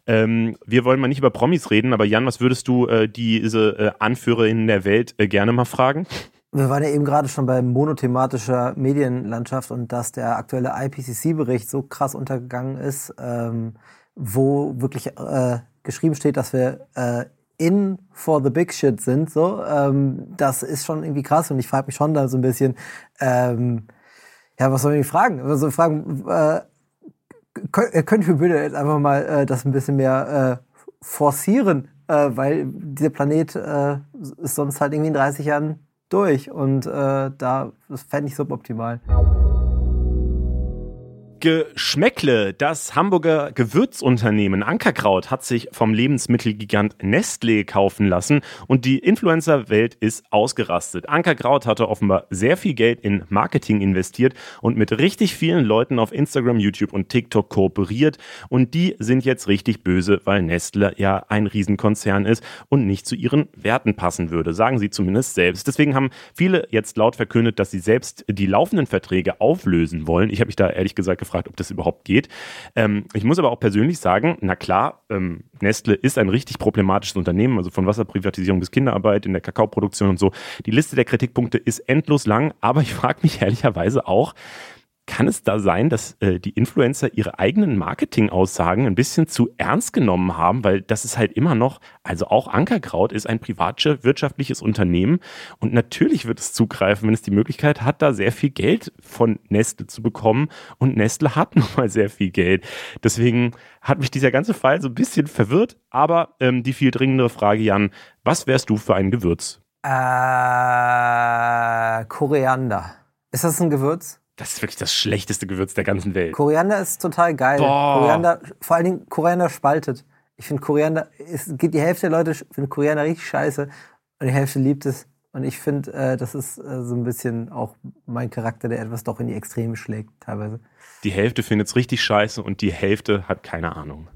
Speaker 1: Ähm, wir wollen mal nicht über Promis reden, aber Jan, was würdest du äh, diese äh, Anführerinnen der Welt äh, gerne mal fragen?
Speaker 2: Wir waren ja eben gerade schon bei monothematischer Medienlandschaft und dass der aktuelle IPCC-Bericht so krass untergegangen ist, ähm, wo wirklich äh, geschrieben steht, dass wir äh, in for the big shit sind. So, ähm, das ist schon irgendwie krass und ich frage mich schon da so ein bisschen, ähm, ja, was sollen wir fragen? Also fragen, äh, könnt ihr bitte jetzt einfach mal äh, das ein bisschen mehr äh, forcieren, äh, weil dieser Planet äh, ist sonst halt irgendwie in 30 Jahren durch und äh, da das fände ich suboptimal.
Speaker 1: Geschmäckle. Das Hamburger Gewürzunternehmen Ankerkraut hat sich vom Lebensmittelgigant Nestlé kaufen lassen und die Influencer-Welt ist ausgerastet. Ankerkraut hatte offenbar sehr viel Geld in Marketing investiert und mit richtig vielen Leuten auf Instagram, YouTube und TikTok kooperiert und die sind jetzt richtig böse, weil Nestle ja ein Riesenkonzern ist und nicht zu ihren Werten passen würde, sagen sie zumindest selbst. Deswegen haben viele jetzt laut verkündet, dass sie selbst die laufenden Verträge auflösen wollen. Ich habe mich da ehrlich gesagt gefragt, ob das überhaupt geht. Ähm, ich muss aber auch persönlich sagen, na klar, ähm, Nestle ist ein richtig problematisches Unternehmen, also von Wasserprivatisierung bis Kinderarbeit in der Kakaoproduktion und so. Die Liste der Kritikpunkte ist endlos lang, aber ich frage mich ehrlicherweise auch, kann es da sein, dass äh, die Influencer ihre eigenen Marketingaussagen ein bisschen zu ernst genommen haben? Weil das ist halt immer noch, also auch Ankerkraut ist ein privatwirtschaftliches Unternehmen und natürlich wird es zugreifen, wenn es die Möglichkeit hat, da sehr viel Geld von Nestle zu bekommen und Nestle hat nun mal sehr viel Geld. Deswegen hat mich dieser ganze Fall so ein bisschen verwirrt, aber ähm, die viel dringendere Frage, Jan, was wärst du für ein Gewürz?
Speaker 2: Äh, Koriander. Ist das ein Gewürz?
Speaker 1: Das ist wirklich das schlechteste Gewürz der ganzen Welt.
Speaker 2: Koriander ist total geil.
Speaker 1: Boah.
Speaker 2: Koriander, vor allen Dingen Koriander spaltet. Ich finde Koriander, es gibt die Hälfte der Leute finden Koriander richtig scheiße und die Hälfte liebt es. Und ich finde, äh, das ist äh, so ein bisschen auch mein Charakter, der etwas doch in die Extreme schlägt, teilweise.
Speaker 1: Die Hälfte findet es richtig scheiße und die Hälfte hat keine Ahnung.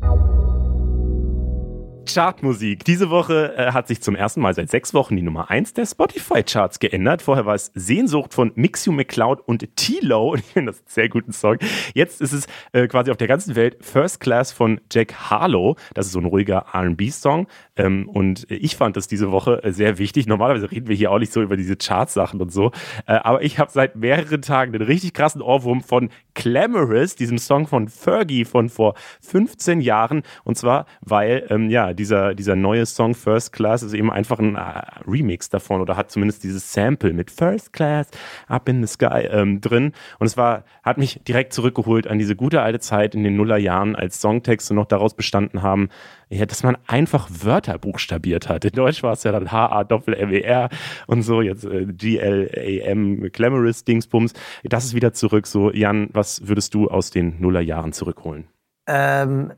Speaker 1: Chartmusik. Diese Woche äh, hat sich zum ersten Mal seit sechs Wochen die Nummer 1 der Spotify-Charts geändert. Vorher war es Sehnsucht von Mixu McCloud und T-Lo. Und ich finde das einen sehr guten Song. Jetzt ist es äh, quasi auf der ganzen Welt First Class von Jack Harlow. Das ist so ein ruhiger RB-Song. Ähm, und ich fand das diese Woche äh, sehr wichtig. Normalerweise reden wir hier auch nicht so über diese Chartsachen und so. Äh, aber ich habe seit mehreren Tagen den richtig krassen Ohrwurm von Clamorous, diesem Song von Fergie von vor 15 Jahren. Und zwar, weil, ähm, ja, dieser, dieser neue Song First Class ist eben einfach ein äh, Remix davon oder hat zumindest dieses Sample mit First Class Up in the Sky ähm, drin. Und es war, hat mich direkt zurückgeholt an diese gute alte Zeit in den Nullerjahren, als Songtexte noch daraus bestanden haben, ja, dass man einfach Wörter buchstabiert hat. In Deutsch war es ja dann H-A-Doppel-M-E-R und so, jetzt äh, G-L-A-M, Glamorous Dingsbums. Das ist wieder zurück. So, Jan, was würdest du aus den Nullerjahren zurückholen?
Speaker 2: Ähm,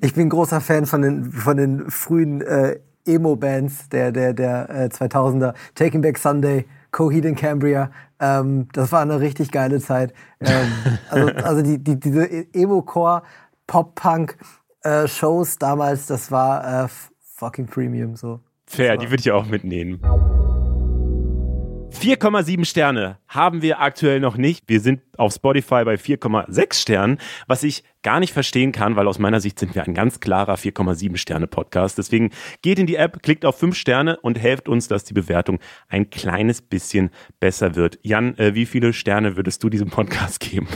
Speaker 2: ich bin großer Fan von den, von den frühen äh, Emo-Bands der, der, der äh, 2000er. Taking Back Sunday, Coheed in Cambria. Ähm, das war eine richtig geile Zeit. Ähm, also, also die, die, diese Emo-Core, Pop-Punk, äh, Shows damals, das war äh, fucking Premium so.
Speaker 1: Fair, die würde ich auch mitnehmen. 4,7 Sterne haben wir aktuell noch nicht. Wir sind auf Spotify bei 4,6 Sternen, was ich gar nicht verstehen kann, weil aus meiner Sicht sind wir ein ganz klarer 4,7 Sterne Podcast. Deswegen geht in die App, klickt auf 5 Sterne und helft uns, dass die Bewertung ein kleines bisschen besser wird. Jan, äh, wie viele Sterne würdest du diesem Podcast geben?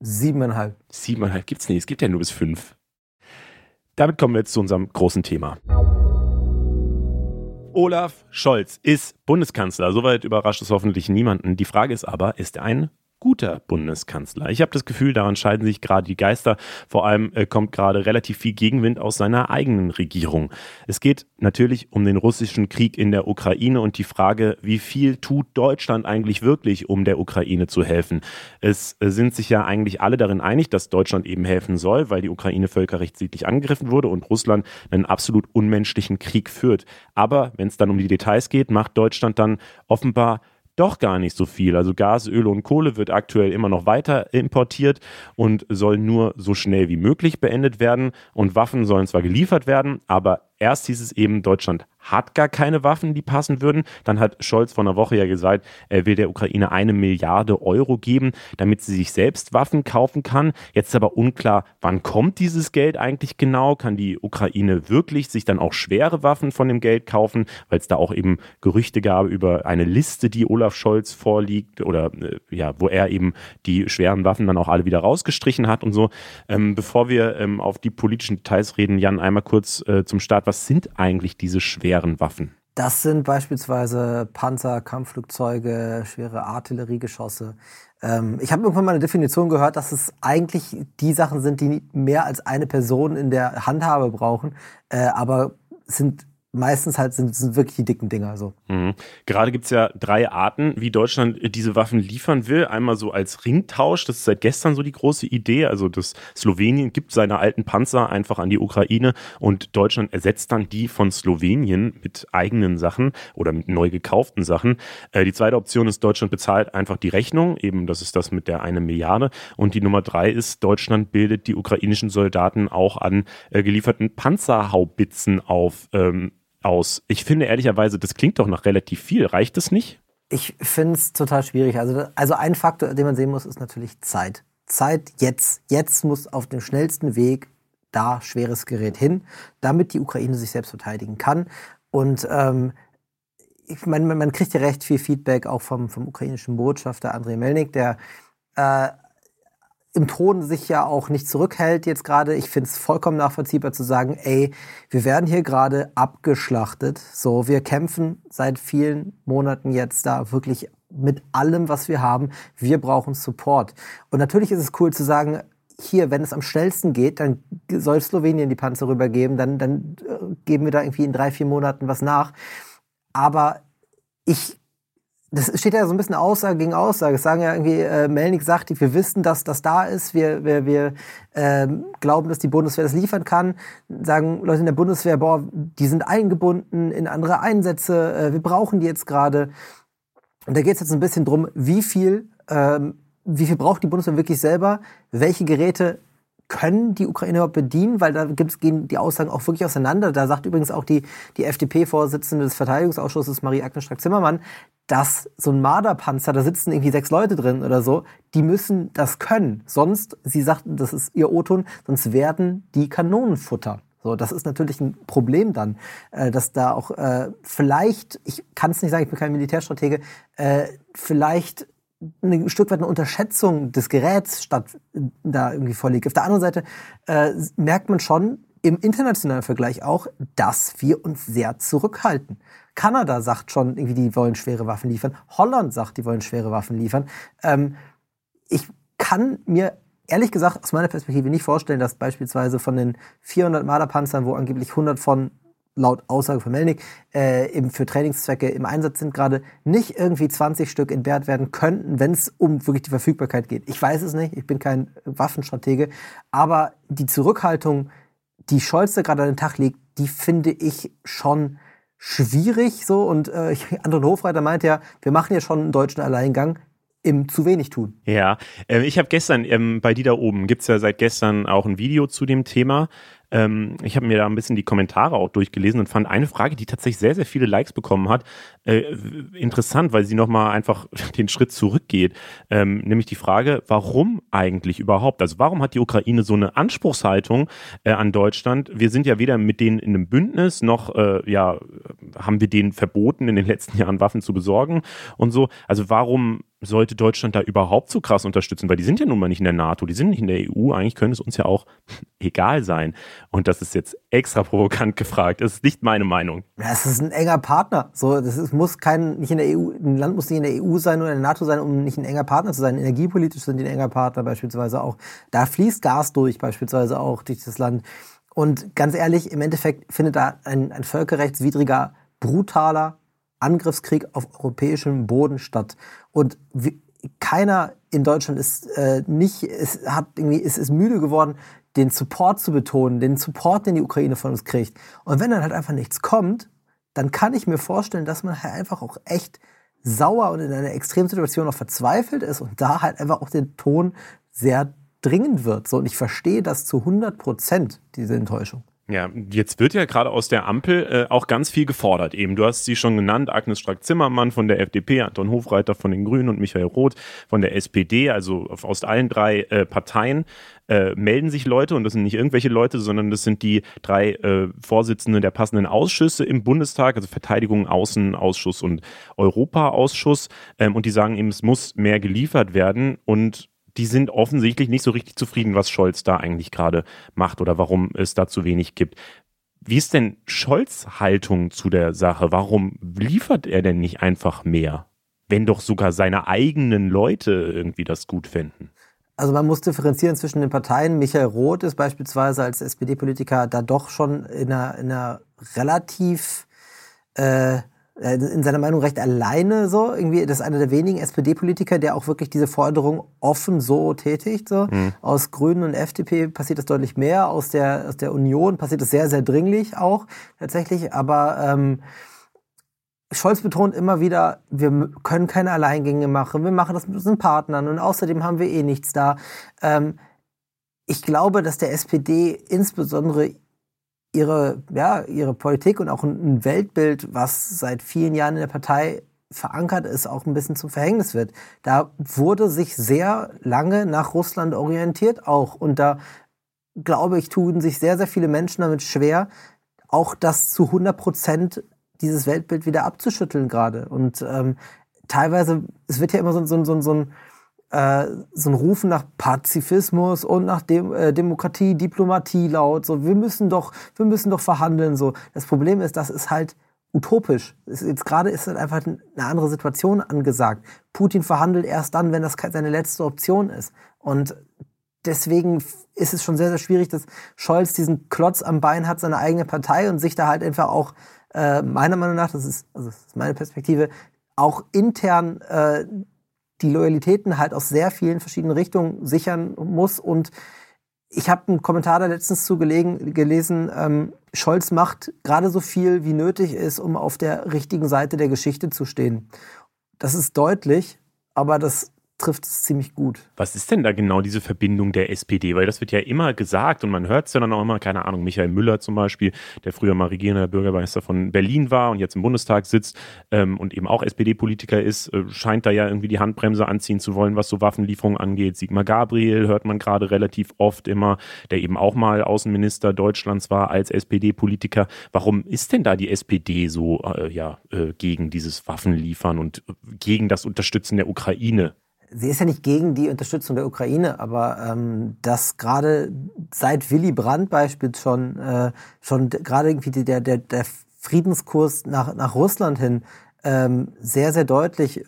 Speaker 2: Siebeneinhalb.
Speaker 1: Siebeneinhalb gibt's nicht. Es gibt ja nur bis fünf. Damit kommen wir jetzt zu unserem großen Thema. Olaf Scholz ist Bundeskanzler. Soweit überrascht es hoffentlich niemanden. Die Frage ist aber, ist er ein guter Bundeskanzler. Ich habe das Gefühl, daran scheiden sich gerade die Geister. Vor allem äh, kommt gerade relativ viel Gegenwind aus seiner eigenen Regierung. Es geht natürlich um den russischen Krieg in der Ukraine und die Frage, wie viel tut Deutschland eigentlich wirklich, um der Ukraine zu helfen. Es äh, sind sich ja eigentlich alle darin einig, dass Deutschland eben helfen soll, weil die Ukraine völkerrechtswidrig angegriffen wurde und Russland einen absolut unmenschlichen Krieg führt. Aber wenn es dann um die Details geht, macht Deutschland dann offenbar doch gar nicht so viel. Also Gas, Öl und Kohle wird aktuell immer noch weiter importiert und soll nur so schnell wie möglich beendet werden. Und Waffen sollen zwar geliefert werden, aber erst hieß es eben, Deutschland hat gar keine Waffen, die passen würden. Dann hat Scholz vor einer Woche ja gesagt, er will der Ukraine eine Milliarde Euro geben, damit sie sich selbst Waffen kaufen kann. Jetzt ist aber unklar, wann kommt dieses Geld eigentlich genau? Kann die Ukraine wirklich sich dann auch schwere Waffen von dem Geld kaufen? Weil es da auch eben Gerüchte gab über eine Liste, die Olaf Scholz vorliegt oder äh, ja, wo er eben die schweren Waffen dann auch alle wieder rausgestrichen hat und so. Ähm, bevor wir ähm, auf die politischen Details reden, Jan, einmal kurz äh, zum Start. Was sind eigentlich diese schweren schweren Waffen?
Speaker 2: Das sind beispielsweise Panzer, Kampfflugzeuge, schwere Artilleriegeschosse. Ähm, ich habe irgendwann mal eine Definition gehört, dass es eigentlich die Sachen sind, die mehr als eine Person in der Handhabe brauchen, äh, aber sind meistens halt sind, sind wirklich die dicken Dinger so.
Speaker 1: Mhm. Gerade gibt es ja drei Arten, wie Deutschland diese Waffen liefern will. Einmal so als Ringtausch, das ist seit gestern so die große Idee. Also das Slowenien gibt seine alten Panzer einfach an die Ukraine und Deutschland ersetzt dann die von Slowenien mit eigenen Sachen oder mit neu gekauften Sachen. Äh, die zweite Option ist, Deutschland bezahlt einfach die Rechnung, eben das ist das mit der eine Milliarde. Und die Nummer drei ist, Deutschland bildet die ukrainischen Soldaten auch an äh, gelieferten Panzerhaubitzen auf. Ähm, aus. Ich finde ehrlicherweise, das klingt doch nach relativ viel. Reicht das nicht?
Speaker 2: Ich finde es total schwierig. Also, also ein Faktor, den man sehen muss, ist natürlich Zeit. Zeit jetzt. Jetzt muss auf dem schnellsten Weg da schweres Gerät hin, damit die Ukraine sich selbst verteidigen kann. Und ähm, ich meine, man kriegt ja recht viel Feedback auch vom, vom ukrainischen Botschafter Andrei Melnik, der äh, im Ton sich ja auch nicht zurückhält jetzt gerade. Ich finde es vollkommen nachvollziehbar zu sagen, ey, wir werden hier gerade abgeschlachtet. So, wir kämpfen seit vielen Monaten jetzt da wirklich mit allem, was wir haben. Wir brauchen Support. Und natürlich ist es cool zu sagen, hier, wenn es am schnellsten geht, dann soll Slowenien die Panzer rübergeben, dann, dann äh, geben wir da irgendwie in drei, vier Monaten was nach. Aber ich das steht ja so ein bisschen Aussage gegen Aussage. Es sagen ja irgendwie, äh, Melnik sagt, wir wissen, dass das da ist, wir, wir, wir äh, glauben, dass die Bundeswehr das liefern kann. Sagen Leute in der Bundeswehr, boah, die sind eingebunden in andere Einsätze, äh, wir brauchen die jetzt gerade. Und da geht es jetzt ein bisschen drum, wie viel, ähm, wie viel braucht die Bundeswehr wirklich selber, welche Geräte können die Ukraine überhaupt bedienen? Weil da gibt's, gehen die Aussagen auch wirklich auseinander. Da sagt übrigens auch die, die FDP-Vorsitzende des Verteidigungsausschusses, Marie-Agnes Strack-Zimmermann, dass so ein Marderpanzer, da sitzen irgendwie sechs Leute drin oder so, die müssen das können. Sonst, sie sagten, das ist ihr O-Ton, sonst werden die Kanonenfutter. So, das ist natürlich ein Problem dann, äh, dass da auch äh, vielleicht, ich kann es nicht sagen, ich bin kein Militärstratege, äh, vielleicht ein Stück weit eine Unterschätzung des Geräts statt da irgendwie vorliegt. Auf der anderen Seite äh, merkt man schon im internationalen Vergleich auch, dass wir uns sehr zurückhalten. Kanada sagt schon, irgendwie, die wollen schwere Waffen liefern. Holland sagt, die wollen schwere Waffen liefern. Ähm, ich kann mir ehrlich gesagt aus meiner Perspektive nicht vorstellen, dass beispielsweise von den 400 Marderpanzern, wo angeblich 100 von laut Aussage von Melnik äh, für Trainingszwecke im Einsatz sind gerade, nicht irgendwie 20 Stück entbehrt werden könnten, wenn es um wirklich die Verfügbarkeit geht. Ich weiß es nicht, ich bin kein Waffenstratege, aber die Zurückhaltung, die Scholz da gerade an den Tag legt, die finde ich schon schwierig so und äh, Anton Hofreiter meinte ja, wir machen ja schon einen deutschen Alleingang, im zu wenig tun.
Speaker 1: Ja, äh, ich habe gestern ähm, bei die da oben gibt es ja seit gestern auch ein Video zu dem Thema. Ähm, ich habe mir da ein bisschen die Kommentare auch durchgelesen und fand eine Frage, die tatsächlich sehr, sehr viele Likes bekommen hat, äh, interessant, weil sie nochmal einfach den Schritt zurückgeht. Ähm, nämlich die Frage, warum eigentlich überhaupt? Also warum hat die Ukraine so eine Anspruchshaltung äh, an Deutschland? Wir sind ja weder mit denen in einem Bündnis, noch äh, ja, haben wir denen verboten, in den letzten Jahren Waffen zu besorgen und so. Also warum sollte Deutschland da überhaupt so krass unterstützen? Weil die sind ja nun mal nicht in der NATO, die sind nicht in der EU. Eigentlich könnte es uns ja auch egal sein. Und das ist jetzt extra provokant gefragt. Das ist nicht meine Meinung.
Speaker 2: Ja, es ist ein enger Partner. So, das ist, muss kein, nicht in der EU, ein Land muss nicht in der EU sein oder in der NATO sein, um nicht ein enger Partner zu sein. Energiepolitisch sind die ein enger Partner beispielsweise auch. Da fließt Gas durch, beispielsweise auch durch das Land. Und ganz ehrlich, im Endeffekt findet da ein, ein völkerrechtswidriger, brutaler Angriffskrieg auf europäischem Boden statt. Und wie, keiner in Deutschland ist äh, nicht, ist, hat irgendwie, ist, ist müde geworden, den Support zu betonen, den Support, den die Ukraine von uns kriegt. Und wenn dann halt einfach nichts kommt, dann kann ich mir vorstellen, dass man halt einfach auch echt sauer und in einer Extremsituation auch verzweifelt ist und da halt einfach auch den Ton sehr dringend wird. So, und ich verstehe das zu 100 Prozent, diese Enttäuschung.
Speaker 1: Ja, jetzt wird ja gerade aus der Ampel äh, auch ganz viel gefordert. Eben, du hast sie schon genannt, Agnes Strack-Zimmermann von der FDP, Anton Hofreiter von den Grünen und Michael Roth von der SPD, also aus allen drei äh, Parteien. Äh, melden sich Leute und das sind nicht irgendwelche Leute, sondern das sind die drei äh, Vorsitzenden der passenden Ausschüsse im Bundestag, also Verteidigung, Außenausschuss und Europaausschuss. Ähm, und die sagen eben, es muss mehr geliefert werden und die sind offensichtlich nicht so richtig zufrieden, was Scholz da eigentlich gerade macht oder warum es da zu wenig gibt. Wie ist denn Scholz Haltung zu der Sache? Warum liefert er denn nicht einfach mehr? Wenn doch sogar seine eigenen Leute irgendwie das gut finden.
Speaker 2: Also man muss differenzieren zwischen den Parteien. Michael Roth ist beispielsweise als SPD-Politiker da doch schon in einer, in einer relativ äh, äh, in seiner Meinung recht alleine so. Irgendwie, das ist einer der wenigen SPD-Politiker, der auch wirklich diese Forderung offen so tätigt. So. Mhm. Aus Grünen und FDP passiert das deutlich mehr. Aus der, aus der Union passiert das sehr, sehr dringlich auch tatsächlich. Aber ähm, Scholz betont immer wieder, wir können keine Alleingänge machen, wir machen das mit unseren Partnern und außerdem haben wir eh nichts da. Ähm, ich glaube, dass der SPD insbesondere ihre, ja, ihre Politik und auch ein Weltbild, was seit vielen Jahren in der Partei verankert ist, auch ein bisschen zum Verhängnis wird. Da wurde sich sehr lange nach Russland orientiert auch. Und da, glaube ich, tun sich sehr, sehr viele Menschen damit schwer, auch das zu 100 Prozent dieses Weltbild wieder abzuschütteln gerade. Und ähm, teilweise, es wird ja immer so, so, so, so ein äh, so ein Rufen nach Pazifismus und nach Dem äh, Demokratie, Diplomatie laut. So, wir müssen doch, wir müssen doch verhandeln. So, das Problem ist, das ist halt utopisch. Ist, jetzt gerade ist halt einfach eine andere Situation angesagt. Putin verhandelt erst dann, wenn das seine letzte Option ist. Und deswegen ist es schon sehr, sehr schwierig, dass Scholz diesen Klotz am Bein hat, seine eigene Partei und sich da halt einfach auch, äh, meiner Meinung nach, das ist, also das ist meine Perspektive, auch intern äh, die Loyalitäten halt aus sehr vielen verschiedenen Richtungen sichern muss. Und ich habe einen Kommentar da letztens zu gelesen, ähm, Scholz macht gerade so viel, wie nötig ist, um auf der richtigen Seite der Geschichte zu stehen. Das ist deutlich, aber das trifft es ziemlich gut.
Speaker 1: Was ist denn da genau diese Verbindung der SPD? Weil das wird ja immer gesagt und man hört es ja dann auch immer, keine Ahnung, Michael Müller zum Beispiel, der früher mal regierender Bürgermeister von Berlin war und jetzt im Bundestag sitzt ähm, und eben auch SPD-Politiker ist, äh, scheint da ja irgendwie die Handbremse anziehen zu wollen, was so Waffenlieferungen angeht. Sigmar Gabriel hört man gerade relativ oft immer, der eben auch mal Außenminister Deutschlands war als SPD-Politiker. Warum ist denn da die SPD so äh, ja, äh, gegen dieses Waffenliefern und äh, gegen das Unterstützen der Ukraine?
Speaker 2: Sie ist ja nicht gegen die Unterstützung der Ukraine, aber ähm, dass gerade seit Willy Brandt beispielsweise schon, äh, schon gerade irgendwie der, der, der Friedenskurs nach, nach Russland hin ähm, sehr, sehr deutlich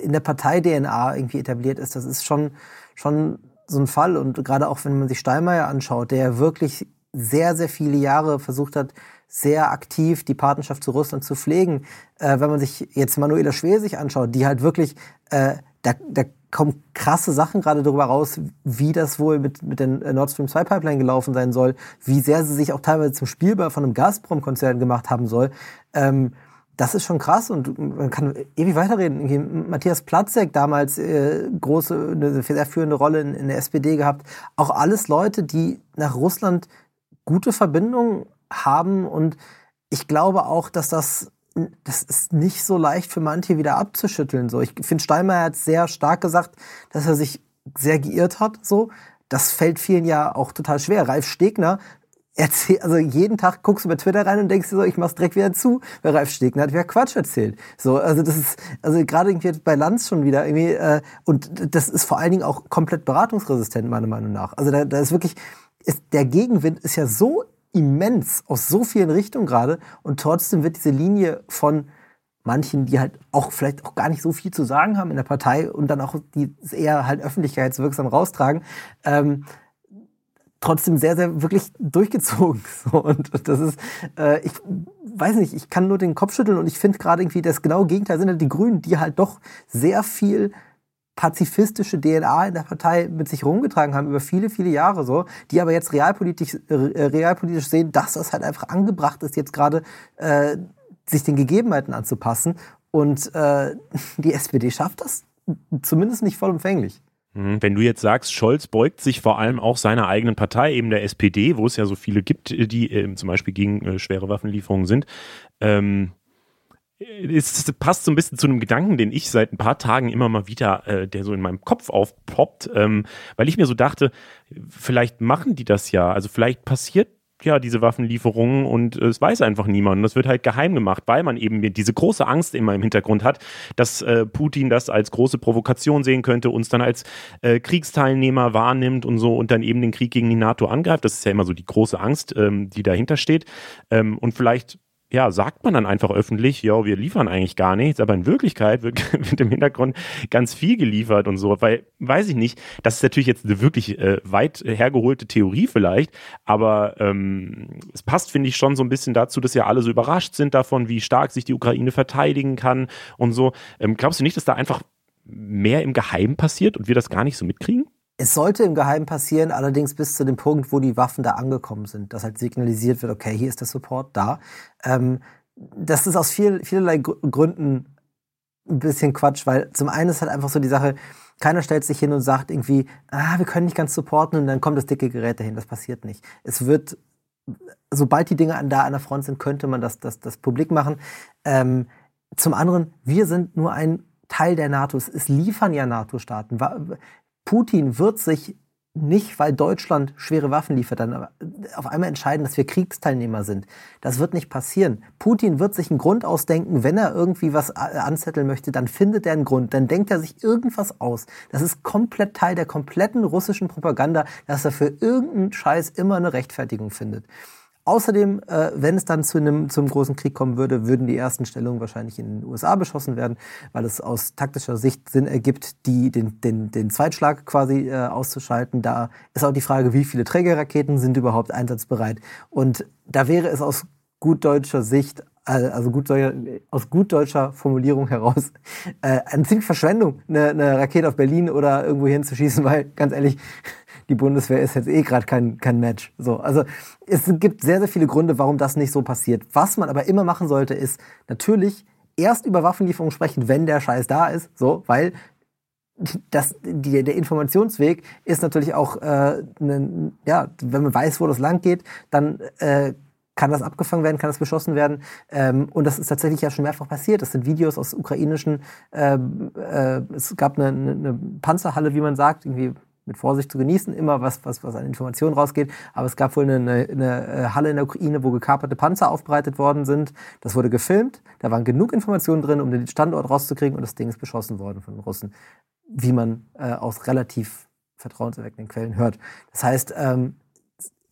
Speaker 2: in der Partei-DNA irgendwie etabliert ist, das ist schon, schon so ein Fall. Und gerade auch wenn man sich Steinmeier anschaut, der wirklich sehr, sehr viele Jahre versucht hat, sehr aktiv die Partnerschaft zu Russland zu pflegen. Äh, wenn man sich jetzt Manuela Schwesig anschaut, die halt wirklich äh, da, da kommen krasse Sachen gerade darüber raus, wie das wohl mit, mit den Nord Stream 2 Pipeline gelaufen sein soll, wie sehr sie sich auch teilweise zum Spielball von einem Gazprom-Konzern gemacht haben soll. Ähm, das ist schon krass und man kann ewig weiterreden. Matthias Platzek damals äh, große, eine sehr führende Rolle in, in der SPD gehabt. Auch alles Leute, die nach Russland gute Verbindungen haben und ich glaube auch, dass das das ist nicht so leicht für manche wieder abzuschütteln. So, ich finde, Steinmeier hat sehr stark gesagt, dass er sich sehr geirrt hat. So, das fällt vielen ja auch total schwer. Ralf Stegner erzählt, also jeden Tag guckst du bei Twitter rein und denkst dir so, ich mach's direkt wieder zu, weil Ralf Stegner hat wieder Quatsch erzählt. So, also das ist, also gerade irgendwie bei Lanz schon wieder irgendwie, äh, und das ist vor allen Dingen auch komplett beratungsresistent, meiner Meinung nach. Also da, da ist wirklich, ist, der Gegenwind ist ja so immens aus so vielen Richtungen gerade und trotzdem wird diese Linie von manchen, die halt auch vielleicht auch gar nicht so viel zu sagen haben in der Partei und dann auch die eher halt öffentlichkeitswirksam raustragen, ähm, trotzdem sehr, sehr wirklich durchgezogen. So, und das ist, äh, ich weiß nicht, ich kann nur den Kopf schütteln und ich finde gerade irgendwie das genaue Gegenteil sind halt die Grünen, die halt doch sehr viel pazifistische DNA in der Partei mit sich rumgetragen haben über viele, viele Jahre so, die aber jetzt realpolitisch, äh, realpolitisch sehen, dass das halt einfach angebracht ist, jetzt gerade äh, sich den Gegebenheiten anzupassen. Und äh, die SPD schafft das zumindest nicht vollumfänglich.
Speaker 1: Mhm. Wenn du jetzt sagst, Scholz beugt sich vor allem auch seiner eigenen Partei, eben der SPD, wo es ja so viele gibt, die äh, zum Beispiel gegen äh, schwere Waffenlieferungen sind, ähm, es passt so ein bisschen zu einem Gedanken, den ich seit ein paar Tagen immer mal wieder, äh, der so in meinem Kopf aufpoppt, ähm, weil ich mir so dachte, vielleicht machen die das ja. Also vielleicht passiert ja diese Waffenlieferungen und es weiß einfach niemand. Und das wird halt geheim gemacht, weil man eben diese große Angst immer im Hintergrund hat, dass äh, Putin das als große Provokation sehen könnte, uns dann als äh, Kriegsteilnehmer wahrnimmt und so und dann eben den Krieg gegen die NATO angreift. Das ist ja immer so die große Angst, ähm, die dahinter steht. Ähm, und vielleicht ja, sagt man dann einfach öffentlich, ja, wir liefern eigentlich gar nichts, aber in Wirklichkeit wird, wird im Hintergrund ganz viel geliefert und so, weil, weiß ich nicht, das ist natürlich jetzt eine wirklich äh, weit hergeholte Theorie vielleicht, aber ähm, es passt, finde ich, schon so ein bisschen dazu, dass ja alle so überrascht sind davon, wie stark sich die Ukraine verteidigen kann und so. Ähm, glaubst du nicht, dass da einfach mehr im Geheimen passiert und wir das gar nicht so mitkriegen?
Speaker 2: Es sollte im Geheimen passieren, allerdings bis zu dem Punkt, wo die Waffen da angekommen sind, dass halt signalisiert wird, okay, hier ist der Support da. Ähm, das ist aus viel, vielerlei Gründen ein bisschen Quatsch, weil zum einen ist halt einfach so die Sache, keiner stellt sich hin und sagt irgendwie, ah, wir können nicht ganz supporten und dann kommt das dicke Gerät dahin. Das passiert nicht. Es wird, sobald die Dinge an, da an der Front sind, könnte man das, das, das publik machen. Ähm, zum anderen, wir sind nur ein Teil der NATO. Es liefern ja NATO-Staaten. Putin wird sich nicht, weil Deutschland schwere Waffen liefert, dann auf einmal entscheiden, dass wir Kriegsteilnehmer sind. Das wird nicht passieren. Putin wird sich einen Grund ausdenken, wenn er irgendwie was anzetteln möchte, dann findet er einen Grund, dann denkt er sich irgendwas aus. Das ist komplett Teil der kompletten russischen Propaganda, dass er für irgendeinen Scheiß immer eine Rechtfertigung findet. Außerdem, äh, wenn es dann zu einem zum großen Krieg kommen würde, würden die ersten Stellungen wahrscheinlich in den USA beschossen werden, weil es aus taktischer Sicht Sinn ergibt, die, den, den, den Zweitschlag quasi äh, auszuschalten. Da ist auch die Frage, wie viele Trägerraketen sind überhaupt einsatzbereit. Und da wäre es aus gut deutscher Sicht äh, also gut, aus gut deutscher Formulierung heraus, äh, eine ziemlich Verschwendung, eine, eine Rakete auf Berlin oder irgendwo hinzuschießen, weil ganz ehrlich, die Bundeswehr ist jetzt eh gerade kein, kein Match. So, also es gibt sehr, sehr viele Gründe, warum das nicht so passiert. Was man aber immer machen sollte, ist natürlich erst über Waffenlieferungen sprechen, wenn der Scheiß da ist, so, weil das, die, der Informationsweg ist natürlich auch, äh, ne, ja, wenn man weiß, wo das lang geht, dann äh, kann das abgefangen werden, kann das beschossen werden. Ähm, und das ist tatsächlich ja schon mehrfach passiert. Das sind Videos aus ukrainischen, äh, äh, es gab eine, eine Panzerhalle, wie man sagt, irgendwie mit Vorsicht zu genießen, immer was, was, was an Informationen rausgeht. Aber es gab wohl eine, eine, äh, Halle in der Ukraine, wo gekaperte Panzer aufbereitet worden sind. Das wurde gefilmt. Da waren genug Informationen drin, um den Standort rauszukriegen. Und das Ding ist beschossen worden von den Russen, wie man äh, aus relativ vertrauenserweckenden Quellen hört. Das heißt, ähm,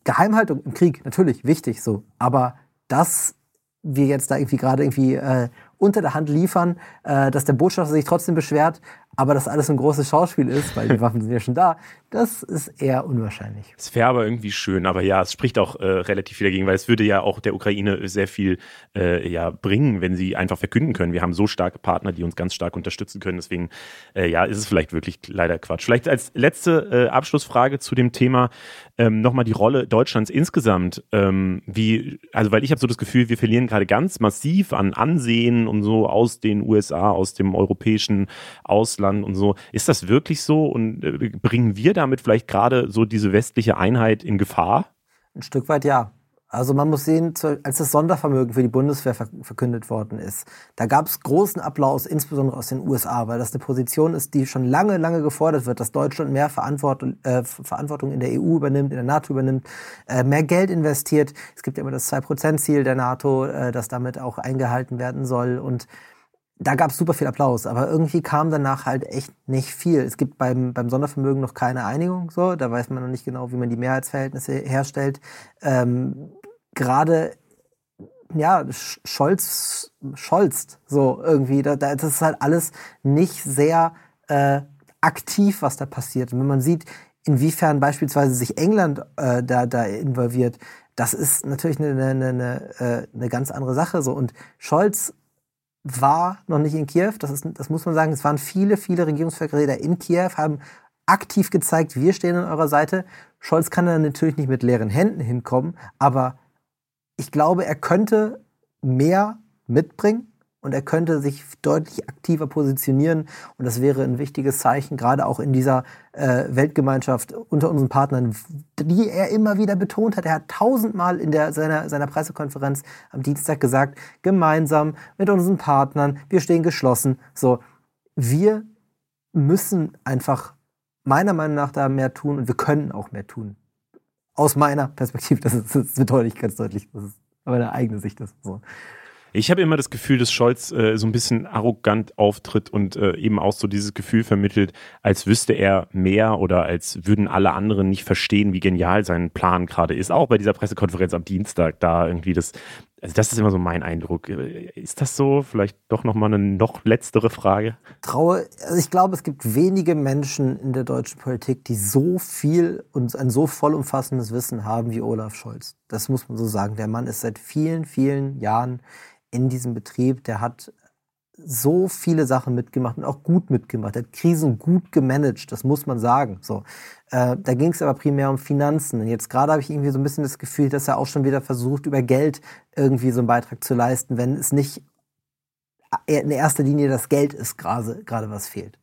Speaker 2: Geheimhaltung im Krieg, natürlich wichtig so, aber dass wir jetzt da irgendwie gerade irgendwie äh, unter der Hand liefern, äh, dass der Botschafter sich trotzdem beschwert, aber dass alles ein großes Schauspiel ist, weil die Waffen sind ja schon da, das ist eher unwahrscheinlich.
Speaker 1: Es wäre aber irgendwie schön, aber ja, es spricht auch äh, relativ viel dagegen, weil es würde ja auch der Ukraine sehr viel äh, ja, bringen, wenn sie einfach verkünden können. Wir haben so starke Partner, die uns ganz stark unterstützen können. Deswegen, äh, ja, ist es vielleicht wirklich leider Quatsch. Vielleicht als letzte äh, Abschlussfrage zu dem Thema ähm, nochmal die Rolle Deutschlands insgesamt. Ähm, wie, also weil ich habe so das Gefühl, wir verlieren gerade ganz massiv an Ansehen und so aus den USA, aus dem europäischen Ausland und so. Ist das wirklich so? Und äh, bringen wir damit vielleicht gerade so diese westliche Einheit in Gefahr?
Speaker 2: Ein Stück weit ja. Also man muss sehen, als das Sondervermögen für die Bundeswehr verkündet worden ist, da gab es großen Applaus, insbesondere aus den USA, weil das eine Position ist, die schon lange, lange gefordert wird, dass Deutschland mehr Verantwortung, äh, Verantwortung in der EU übernimmt, in der NATO übernimmt, äh, mehr Geld investiert. Es gibt ja immer das 2%-Ziel der NATO, äh, das damit auch eingehalten werden soll. Und da gab es super viel Applaus, aber irgendwie kam danach halt echt nicht viel. Es gibt beim, beim Sondervermögen noch keine Einigung, so, da weiß man noch nicht genau, wie man die Mehrheitsverhältnisse herstellt. Ähm, Gerade ja, Scholz, Scholz, so irgendwie, da, da, das ist halt alles nicht sehr äh, aktiv, was da passiert. Und wenn man sieht, inwiefern beispielsweise sich England äh, da, da involviert, das ist natürlich eine, eine, eine, äh, eine ganz andere Sache. So. Und Scholz war noch nicht in Kiew. Das, ist, das muss man sagen. Es waren viele, viele Regierungsvertreter in Kiew, haben aktiv gezeigt, wir stehen an eurer Seite. Scholz kann da natürlich nicht mit leeren Händen hinkommen, aber ich glaube, er könnte mehr mitbringen und er könnte sich deutlich aktiver positionieren. Und das wäre ein wichtiges Zeichen, gerade auch in dieser äh, Weltgemeinschaft unter unseren Partnern, die er immer wieder betont hat. Er hat tausendmal in der, seiner, seiner Pressekonferenz am Dienstag gesagt, gemeinsam mit unseren Partnern, wir stehen geschlossen. So, wir müssen einfach meiner Meinung nach da mehr tun und wir können auch mehr tun. Aus meiner Perspektive, das, ist, das betone ich ganz deutlich, das ist meine eigene Sicht. Das so.
Speaker 1: Ich habe immer das Gefühl, dass Scholz äh, so ein bisschen arrogant auftritt und äh, eben auch so dieses Gefühl vermittelt, als wüsste er mehr oder als würden alle anderen nicht verstehen, wie genial sein Plan gerade ist. Auch bei dieser Pressekonferenz am Dienstag, da irgendwie das, also das ist immer so mein Eindruck. Ist das so? Vielleicht doch nochmal eine noch letztere Frage.
Speaker 2: Traue, also ich glaube, es gibt wenige Menschen in der deutschen Politik, die so viel und ein so vollumfassendes Wissen haben wie Olaf Scholz. Das muss man so sagen. Der Mann ist seit vielen, vielen Jahren in diesem Betrieb, der hat so viele Sachen mitgemacht und auch gut mitgemacht. Er hat Krisen gut gemanagt, das muss man sagen. So, äh, da ging es aber primär um Finanzen. Und jetzt gerade habe ich irgendwie so ein bisschen das Gefühl, dass er auch schon wieder versucht, über Geld irgendwie so einen Beitrag zu leisten, wenn es nicht in erster Linie das Geld ist, gerade, was fehlt.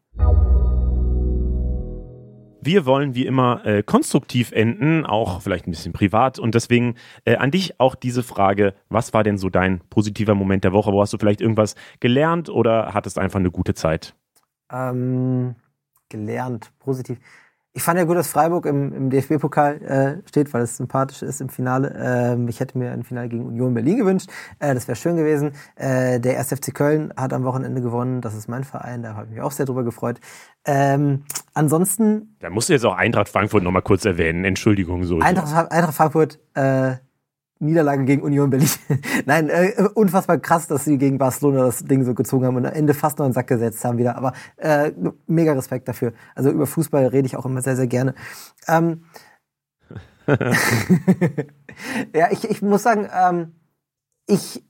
Speaker 1: Wir wollen wie immer äh, konstruktiv enden, auch vielleicht ein bisschen privat. Und deswegen äh, an dich auch diese Frage, was war denn so dein positiver Moment der Woche? Wo hast du vielleicht irgendwas gelernt oder hattest einfach eine gute Zeit?
Speaker 2: Ähm, gelernt, positiv. Ich fand ja gut, dass Freiburg im, im DFB-Pokal äh, steht, weil es sympathisch ist im Finale. Ähm, ich hätte mir ein Finale gegen Union Berlin gewünscht. Äh, das wäre schön gewesen. Äh, der 1. FC Köln hat am Wochenende gewonnen. Das ist mein Verein. Da habe ich mich auch sehr drüber gefreut. Ähm, ansonsten.
Speaker 1: Da musst du jetzt auch Eintracht Frankfurt nochmal kurz erwähnen. Entschuldigung. So.
Speaker 2: Eintracht, Eintracht Frankfurt äh, Niederlage gegen Union Berlin. Nein, äh, unfassbar krass, dass sie gegen Barcelona das Ding so gezogen haben und am Ende fast noch einen Sack gesetzt haben wieder. Aber äh, mega Respekt dafür. Also über Fußball rede ich auch immer sehr, sehr gerne. Ähm, ja, ich, ich muss sagen, ähm, ich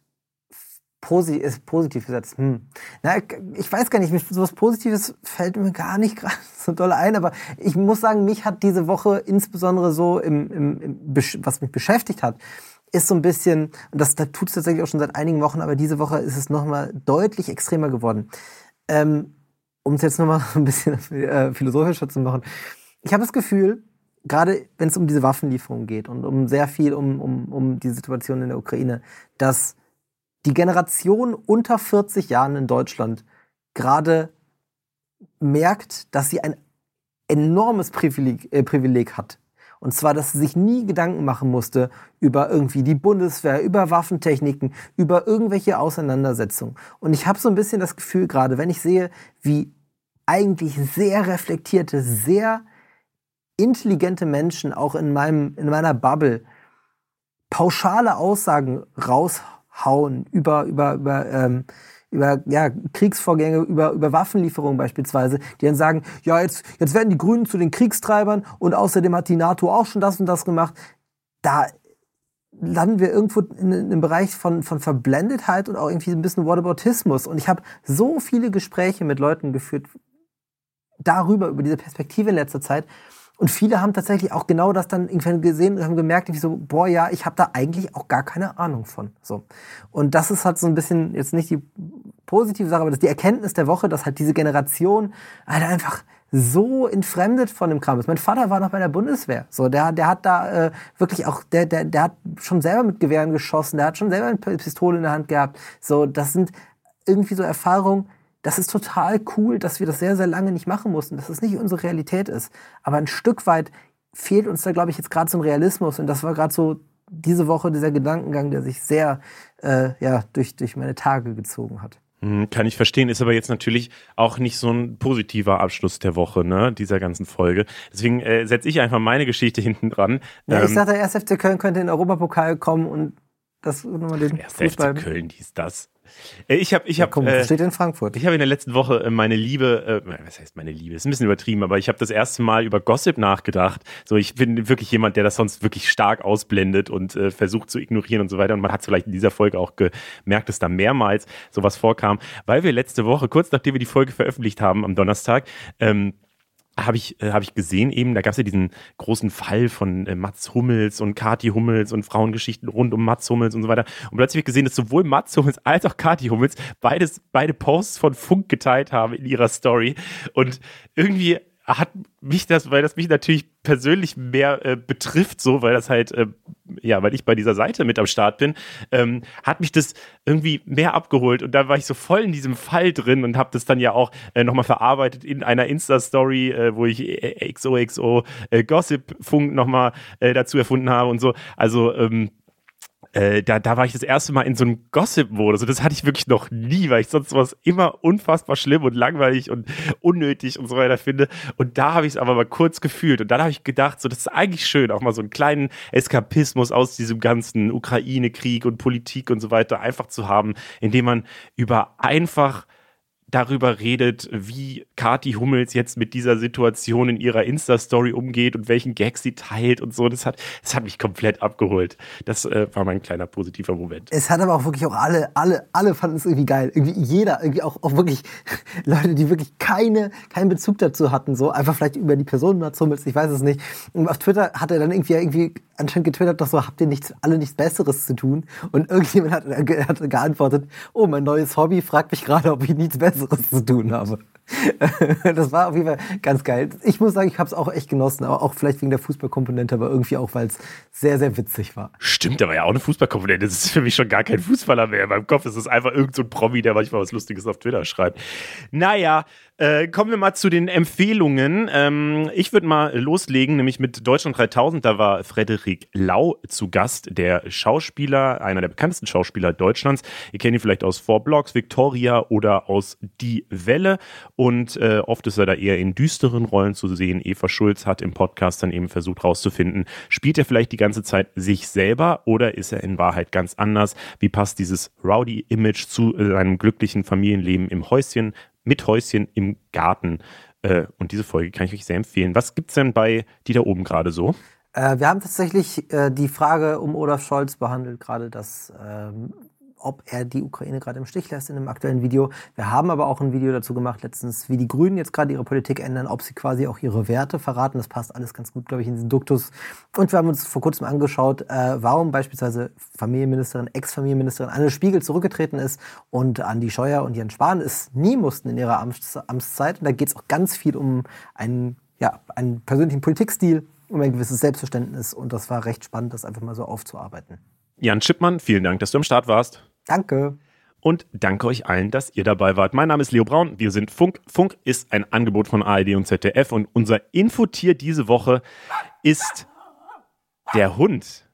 Speaker 2: posi ist positiv gesagt. Hm. Na, ich weiß gar nicht, so was Positives fällt mir gar nicht gerade so doll ein, aber ich muss sagen, mich hat diese Woche insbesondere so im, im, im was mich beschäftigt hat, ist so ein bisschen, und das, das tut es tatsächlich auch schon seit einigen Wochen, aber diese Woche ist es nochmal deutlich extremer geworden. Ähm, um es jetzt nochmal ein bisschen äh, philosophischer zu machen, ich habe das Gefühl, gerade wenn es um diese Waffenlieferung geht und um sehr viel um, um, um die Situation in der Ukraine, dass die Generation unter 40 Jahren in Deutschland gerade merkt, dass sie ein enormes Privileg, äh, Privileg hat. Und zwar, dass sie sich nie Gedanken machen musste über irgendwie die Bundeswehr, über Waffentechniken, über irgendwelche Auseinandersetzungen. Und ich habe so ein bisschen das Gefühl gerade, wenn ich sehe, wie eigentlich sehr reflektierte, sehr intelligente Menschen auch in meinem in meiner Bubble pauschale Aussagen raushauen über über über ähm, über ja, Kriegsvorgänge, über, über Waffenlieferungen beispielsweise, die dann sagen, ja, jetzt, jetzt werden die Grünen zu den Kriegstreibern und außerdem hat die NATO auch schon das und das gemacht. Da landen wir irgendwo in, in einem Bereich von, von Verblendetheit und auch irgendwie ein bisschen Whataboutismus. Und ich habe so viele Gespräche mit Leuten geführt darüber, über diese Perspektive in letzter Zeit. Und viele haben tatsächlich auch genau das dann irgendwann gesehen und haben gemerkt, ich so, boah, ja, ich habe da eigentlich auch gar keine Ahnung von. So. Und das ist halt so ein bisschen jetzt nicht die positive Sache, aber das ist die Erkenntnis der Woche, dass halt diese Generation halt einfach so entfremdet von dem Kram ist. Mein Vater war noch bei der Bundeswehr. So, der, der hat da äh, wirklich auch, der, der, der hat schon selber mit Gewehren geschossen, der hat schon selber eine Pistole in der Hand gehabt. So, das sind irgendwie so Erfahrungen, das ist total cool, dass wir das sehr, sehr lange nicht machen mussten, dass es das nicht unsere Realität ist. Aber ein Stück weit fehlt uns da, glaube ich, jetzt gerade so ein Realismus. Und das war gerade so diese Woche dieser Gedankengang, der sich sehr äh, ja, durch, durch meine Tage gezogen hat.
Speaker 1: Hm, kann ich verstehen, ist aber jetzt natürlich auch nicht so ein positiver Abschluss der Woche, ne, dieser ganzen Folge. Deswegen äh, setze ich einfach meine Geschichte hinten dran.
Speaker 2: Ja, ähm, ich sagte, der 1. FC Köln könnte in den Europapokal kommen und das nochmal den
Speaker 1: Fußball. FC Köln dies, das. Äh, ich habe, ich
Speaker 2: habe,
Speaker 1: ja,
Speaker 2: äh, steht in Frankfurt.
Speaker 1: Ich habe in der letzten Woche äh, meine Liebe, äh, was heißt meine Liebe? Ist ein bisschen übertrieben, aber ich habe das erste Mal über Gossip nachgedacht. So, ich bin wirklich jemand, der das sonst wirklich stark ausblendet und äh, versucht zu ignorieren und so weiter. Und man hat vielleicht in dieser Folge auch gemerkt, dass da mehrmals sowas vorkam, weil wir letzte Woche, kurz nachdem wir die Folge veröffentlicht haben am Donnerstag, ähm, habe ich, äh, hab ich gesehen eben, da gab es ja diesen großen Fall von äh, Mats Hummels und Kati Hummels und Frauengeschichten rund um Mats Hummels und so weiter. Und plötzlich habe ich gesehen, dass sowohl Mats Hummels als auch Kati Hummels beides, beide Posts von Funk geteilt haben in ihrer Story. Und irgendwie hat mich das, weil das mich natürlich persönlich mehr äh, betrifft, so, weil das halt, äh, ja, weil ich bei dieser Seite mit am Start bin, ähm, hat mich das irgendwie mehr abgeholt und da war ich so voll in diesem Fall drin und habe das dann ja auch äh, nochmal verarbeitet in einer Insta-Story, äh, wo ich äh, XOXO äh, Gossip-Funk nochmal äh, dazu erfunden habe und so. Also, ähm, äh, da, da war ich das erste Mal in so einem Gossip-Modus und das hatte ich wirklich noch nie, weil ich sonst sowas immer unfassbar schlimm und langweilig und unnötig und so weiter finde. Und da habe ich es aber mal kurz gefühlt und dann habe ich gedacht, so das ist eigentlich schön, auch mal so einen kleinen Eskapismus aus diesem ganzen Ukraine-Krieg und Politik und so weiter einfach zu haben, indem man über einfach darüber redet, wie Kati Hummels jetzt mit dieser Situation in ihrer Insta-Story umgeht und welchen Gag sie teilt und so. Das hat, das hat mich komplett abgeholt. Das äh, war mein kleiner positiver Moment.
Speaker 2: Es hat aber auch wirklich auch alle, alle, alle fanden es irgendwie geil. Irgendwie jeder, irgendwie auch, auch wirklich Leute, die wirklich keine, keinen Bezug dazu hatten, so einfach vielleicht über die Person Hummels, ich weiß es nicht. Und auf Twitter hat er dann irgendwie, irgendwie anscheinend getwittert, doch so, habt ihr nichts, alle nichts Besseres zu tun? Und irgendjemand hat, hat geantwortet, oh, mein neues Hobby fragt mich gerade, ob ich nichts Besseres zu tun habe. das war auf jeden Fall ganz geil. Ich muss sagen, ich habe es auch echt genossen, aber auch vielleicht wegen der Fußballkomponente, aber irgendwie auch, weil es sehr, sehr witzig war.
Speaker 1: Stimmt, aber ja auch eine Fußballkomponente. Das ist für mich schon gar kein Fußballer mehr. In meinem Kopf ist es einfach irgendein so Promi, der manchmal was Lustiges auf Twitter schreibt. Naja, äh, kommen wir mal zu den Empfehlungen. Ähm, ich würde mal loslegen, nämlich mit Deutschland 3000. Da war Frederik Lau zu Gast, der Schauspieler, einer der bekanntesten Schauspieler Deutschlands. Ihr kennt ihn vielleicht aus Four Blocks, Victoria oder aus Die Welle. Und äh, oft ist er da eher in düsteren Rollen zu sehen. Eva Schulz hat im Podcast dann eben versucht herauszufinden, spielt er vielleicht die ganze Zeit sich selber oder ist er in Wahrheit ganz anders? Wie passt dieses Rowdy-Image zu seinem glücklichen Familienleben im Häuschen? Mit Häuschen im Garten. Äh, und diese Folge kann ich euch sehr empfehlen. Was gibt es denn bei die da oben gerade so?
Speaker 2: Äh, wir haben tatsächlich äh, die Frage um Olaf Scholz behandelt, gerade das ähm, ob er die Ukraine gerade im Stich lässt in einem aktuellen Video. Wir haben aber auch ein Video dazu gemacht letztens, wie die Grünen jetzt gerade ihre Politik ändern, ob sie quasi auch ihre Werte verraten. Das passt alles ganz gut, glaube ich, in diesen Duktus. Und wir haben uns vor kurzem angeschaut, äh, warum beispielsweise Familienministerin, Ex-Familienministerin Anne Spiegel zurückgetreten ist und Andi Scheuer und Jens Spahn es nie mussten in ihrer Amts Amtszeit. Und da geht es auch ganz viel um einen, ja, einen persönlichen Politikstil, um ein gewisses Selbstverständnis. Und das war recht spannend, das einfach mal so aufzuarbeiten.
Speaker 1: Jan Schippmann, vielen Dank, dass du am Start warst.
Speaker 2: Danke.
Speaker 1: Und danke euch allen, dass ihr dabei wart. Mein Name ist Leo Braun. Wir sind Funk. Funk ist ein Angebot von ARD und ZDF. Und unser Infotier diese Woche ist der Hund.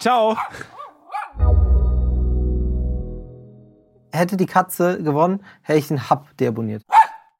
Speaker 1: Ciao.
Speaker 2: Hätte die Katze gewonnen, hätte ich den Hub deabonniert.